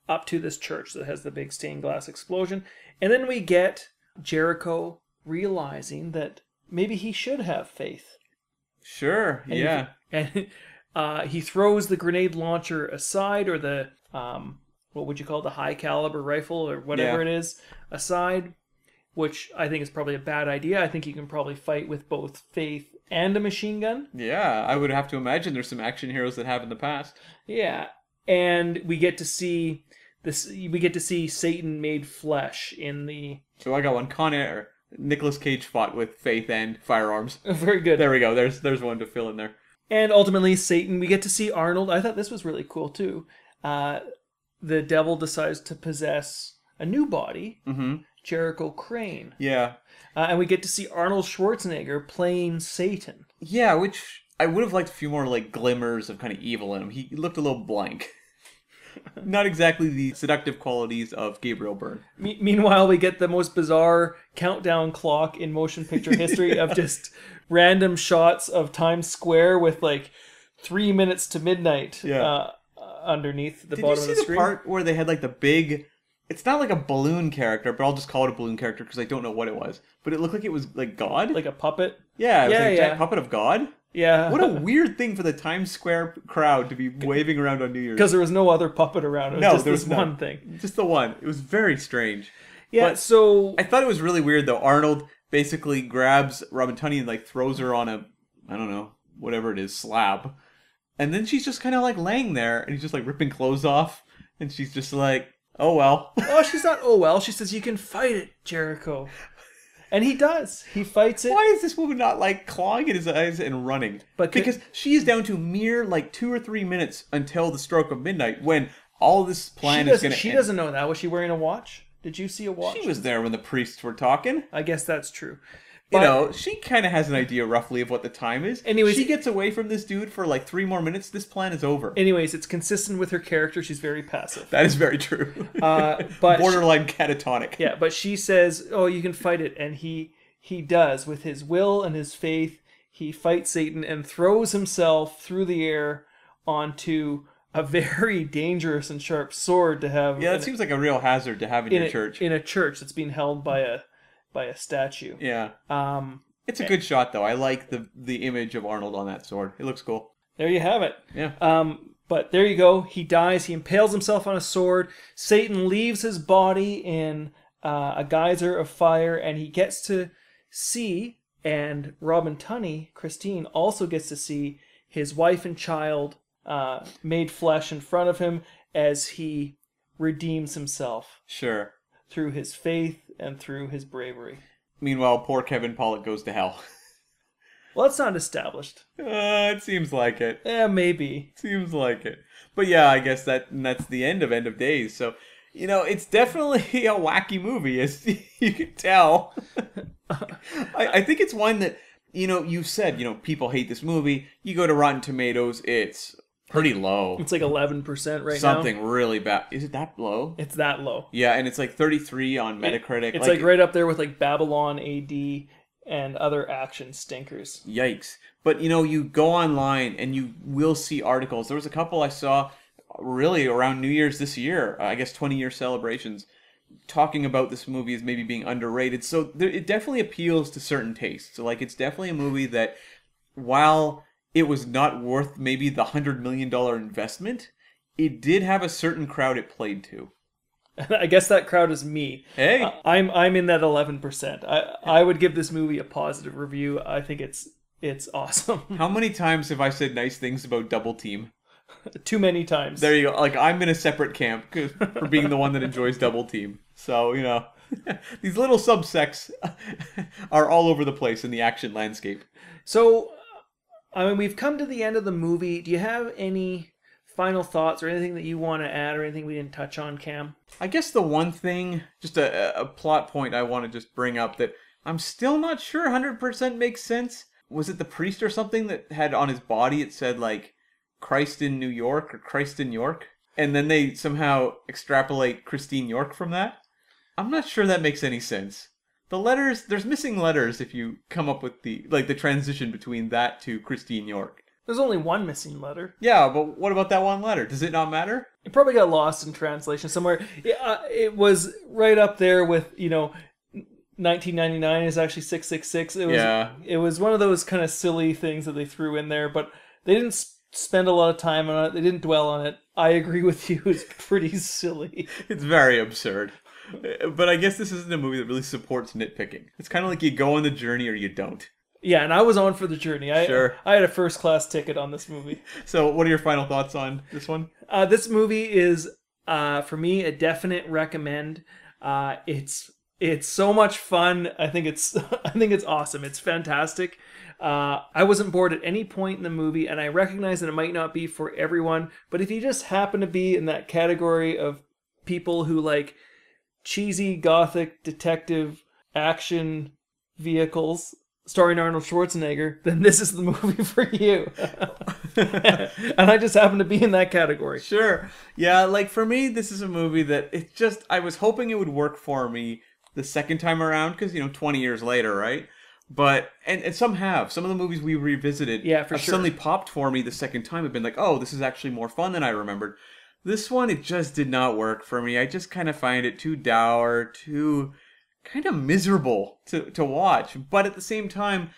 up to this church that has the big stained glass explosion. And then we get Jericho realizing that maybe he should have faith. sure, And yeah. And uh, he throws the grenade launcher aside, or the um, what would you call it, the high caliber rifle, or whatever Yeah. it is, aside, which I think is probably a bad idea. I think you can probably fight with both faith and a machine gun. Yeah, I would have to imagine there's some action heroes that have in the past. Yeah, and we get to see this. We get to see Satan made flesh in the. So I got one. Con Air. Nicolas Cage fought with faith and firearms. Very good. There we go. There's there's one to fill in there. And ultimately, Satan. We get to see Arnold. I thought this was really cool too. Uh, the devil decides to possess a new body, Mm-hmm. Jericho Crane, Yeah. uh, and we get to see Arnold Schwarzenegger playing Satan. Yeah, which I would have liked a few more like glimmers of kind of evil in him. He looked a little blank. not exactly the seductive qualities of Gabriel Byrne. Me- meanwhile, we get the most bizarre countdown clock in motion picture history of just random shots of Times Square with like three minutes to midnight Yeah. uh, uh, underneath the Did you bottom see of the the screen. part where they had like the big? It's not like a balloon character, but I'll just call it a balloon character because I don't know what it was. But it looked like it was like God. Like a puppet. yeah, it was Yeah, like a yeah. puppet of God. Yeah. What a weird thing for the Times Square crowd to be waving around on New Year's. Because there was no other puppet around. It was No, just there this was one thing. Just the one. It was very strange. Yeah, But- so I thought it was really weird though. Arnold basically grabs Robin Tunney and like throws her on a, I don't know, whatever it is, slab, and then she's just kind of like laying there, and he's just like ripping clothes off, and she's just like, oh well. Oh, she's not. Oh well, she says you can fight it, Jericho, and he does. He fights it. Why is this woman not like clawing at his eyes and running? But could- because she is down to mere like two or three minutes until the stroke of midnight when all this plan is going to She end. doesn't know that. Was she wearing a watch? Did you see a watch? She was there when the priests were talking. I guess that's true. You But- know, she kind of has an idea roughly of what the time is. Anyways- she gets away from this dude for like three more minutes. This plan is over. Anyways, it's consistent with her character. She's very passive. that is very true. Uh, but she- Borderline catatonic. yeah, but she says, "Oh, you can fight it," and he he does with his will and his faith. He fights Satan and throws himself through the air onto a very dangerous and sharp sword to have. Yeah, that seems like a real hazard to have in, in your a, church. in a church that's being held by a by a statue. yeah. Um, It's a good shot though. I like the the image of Arnold on that sword. It looks cool. there you have it. Yeah. Um, but there you go. He dies. He impales himself on a sword. Satan leaves his body in uh, a geyser of fire, and he gets to see. And Robin Tunney, Christine, also gets to see his wife and child uh, made flesh in front of him as he redeems himself Sure. Through his faith and through his bravery. Meanwhile, poor Kevin Pollak goes to hell. Well, that's not established. Uh, it seems like it. Eh, maybe. Seems like it. But yeah, I guess that that's the end of End of Days. So, you know, it's definitely a wacky movie, as you can tell. I, I think it's one that, you know, you said, you know, people hate this movie. You go to Rotten Tomatoes, it's pretty low. It's like 11% right now. Something really bad. Is it that low? It's that low. Yeah, and it's like 33 on Metacritic. It's like, right up there with like Babylon AD and other action stinkers. Yikes. But you know, you go online and you will see articles. There was a couple I saw really around New Year's this year, uh, I guess 20 year celebrations, talking about this movie as maybe being underrated. So there, it definitely appeals to certain tastes. So, like, it's definitely a movie that, while it was not worth maybe the $100 million investment, it did have a certain crowd it played to. I guess that crowd is me. Hey! I'm I'm in that 11%. I I would give this movie a positive review. I think it's it's awesome. How many times have I said nice things about Double Team? Too many times. There you go. Like I'm in a separate camp for being the one that enjoys double team. So you know, these little subsects are all over the place in the action landscape. So, I mean, we've come to the end of the movie. Do you have any final thoughts or anything that you want to add or anything we didn't touch on, Cam? I guess the one thing, just a, a plot point I want to just bring up that I'm still not sure 100% makes sense. Was it the priest or something that had on his body it said like Christ in New York or Christ in York? And then they somehow extrapolate Christine York from that? I'm not sure that makes any sense. The letters, there's missing letters if you come up with the like the transition between that to Christine York. There's only one missing letter. Yeah, but what about that one letter? Does it not matter? It probably got lost in translation somewhere. Yeah, uh, it was right up there with you know. 1999 is actually 666. It was Yeah. it was one of those kind of silly things that they threw in there, but they didn't spend a lot of time on it. They didn't dwell on it. I agree with you. It's pretty silly. It's very absurd. But I guess this isn't a movie that really supports nitpicking. It's kind of like you go on the journey or you don't. Yeah, and I was on for the journey. I Sure. I had a first class ticket on this movie. So, what are your final thoughts on this one? Uh, this movie is uh, for me a definite recommend. Uh, it's it's so much fun. I think it's I think it's awesome. It's fantastic. Uh, I wasn't bored at any point in the movie, and I recognize that it might not be for everyone. But if you just happen to be in that category of people who like cheesy gothic detective action vehicles, starring Arnold Schwarzenegger, then this is the movie for you. and I just happen to be in that category. Sure. Yeah, like for me, this is a movie that it just, I was hoping it would work for me the second time around because, you know, 20 years later, right? But, and, and some have. Some of the movies we revisited Yeah, for have sure. suddenly popped for me the second time. Have been like, oh, this is actually more fun than I remembered. This one, it just did not work for me. I just kind of find it too dour, too kind of miserable to, to watch. But at the same time,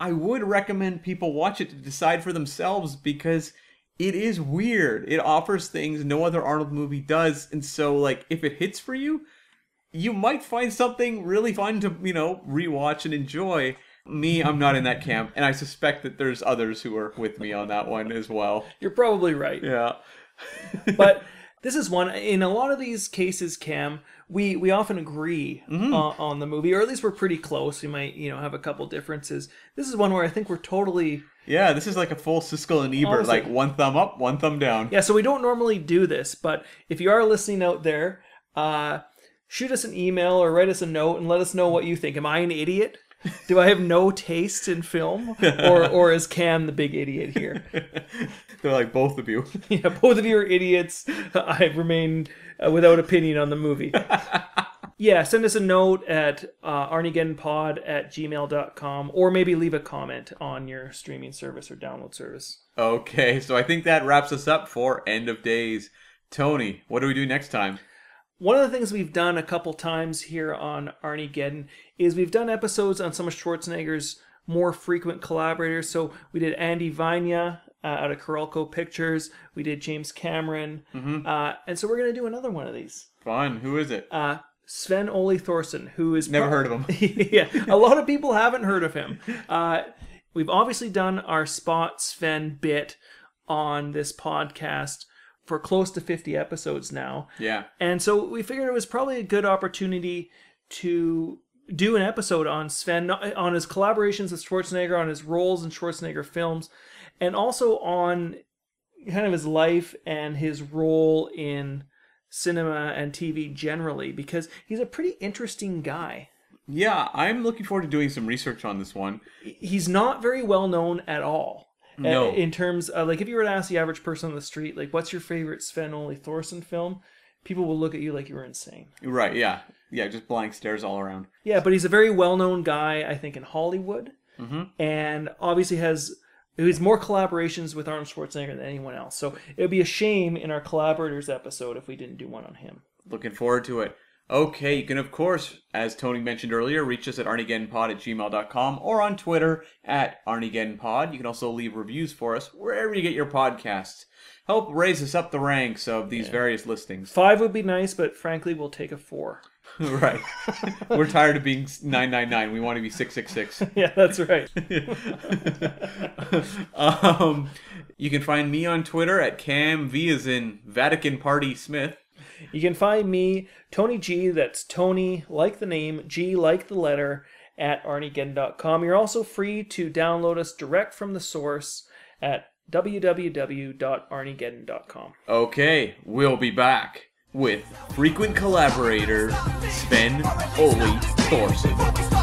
I would recommend people watch it to decide for themselves because it is weird. It offers things no other Arnold movie does. And so, like, if it hits for you, you might find something really fun to, you know, rewatch and enjoy. Me, I'm not in that camp. And I suspect that there's others who are with me on that one as well. You're probably right. Yeah. but this is one in a lot of these cases cam we we often agree Mm-hmm. on, on the movie or at least we're pretty close we might you know have a couple differences this is one where i think we're totally Yeah, this is like a full Siskel and Ebert, Honestly. like one thumb up, one thumb down. yeah so we don't normally do this but if you are listening out there uh shoot us an email or write us a note and let us know what you think am i an idiot do i have no taste in film or or is cam the big idiot here They're like both of you. yeah both of you are idiots i remain uh, without opinion on the movie yeah send us a note at uh, arniegeddonpod at gmail.com or maybe leave a comment on your streaming service or download service Okay, so I think that wraps us up for End of Days. Tony, what do we do next time? One of the things we've done a couple times here on Arnie Geddon is we've done episodes on some of Schwarzenegger's more frequent collaborators. So we did Andy Vajna uh, out of Carolco Pictures. We did James Cameron. Uh, and so we're going to do another one of these. Fun. Who is it? Uh, Sven Ole Thorsen, who is Never heard of him. yeah, a lot of people haven't heard of him. Uh, we've obviously done our Spot Sven bit on this podcast for close to 50 episodes now. Yeah. And so we figured it was probably a good opportunity to do an episode on Sven, on his collaborations with Schwarzenegger, on his roles in Schwarzenegger films, and also on kind of his life and his role in cinema and TV generally, because he's a pretty interesting guy. Yeah, I'm looking forward to doing some research on this one. He's not very well known at all. No. In terms of, like, if you were to ask the average person on the street, like, what's your favorite Sven Ole Thorsen film? People will look at you like you were insane. Right, yeah. Yeah, just blank stares all around. Yeah, but he's a very well-known guy, I think, in Hollywood, mm-hmm. and obviously has he's more collaborations with Arnold Schwarzenegger than anyone else. So it would be a shame in our collaborators episode if we didn't do one on him. Looking forward to it. Okay, you can, of course, as Tony mentioned earlier, reach us at arniegeddonpod at gmail.com or on Twitter at arniegeddonpod. You can also leave reviews for us wherever you get your podcasts. Help raise us up the ranks of these various listings. Five would be nice, but frankly, we'll take a four. right. We're tired of being 999. We want to be 666. Yeah, that's right. um, you can find me on Twitter at Cam V as in Vatican Party Smith. You can find me, Tony G, that's Tony, like the name, G, like the letter, at arniegeddon.com. You're also free to download us direct from the source at www.arniegeddon.com. Okay, we'll be back with frequent collaborator Sven Ole Thorsen.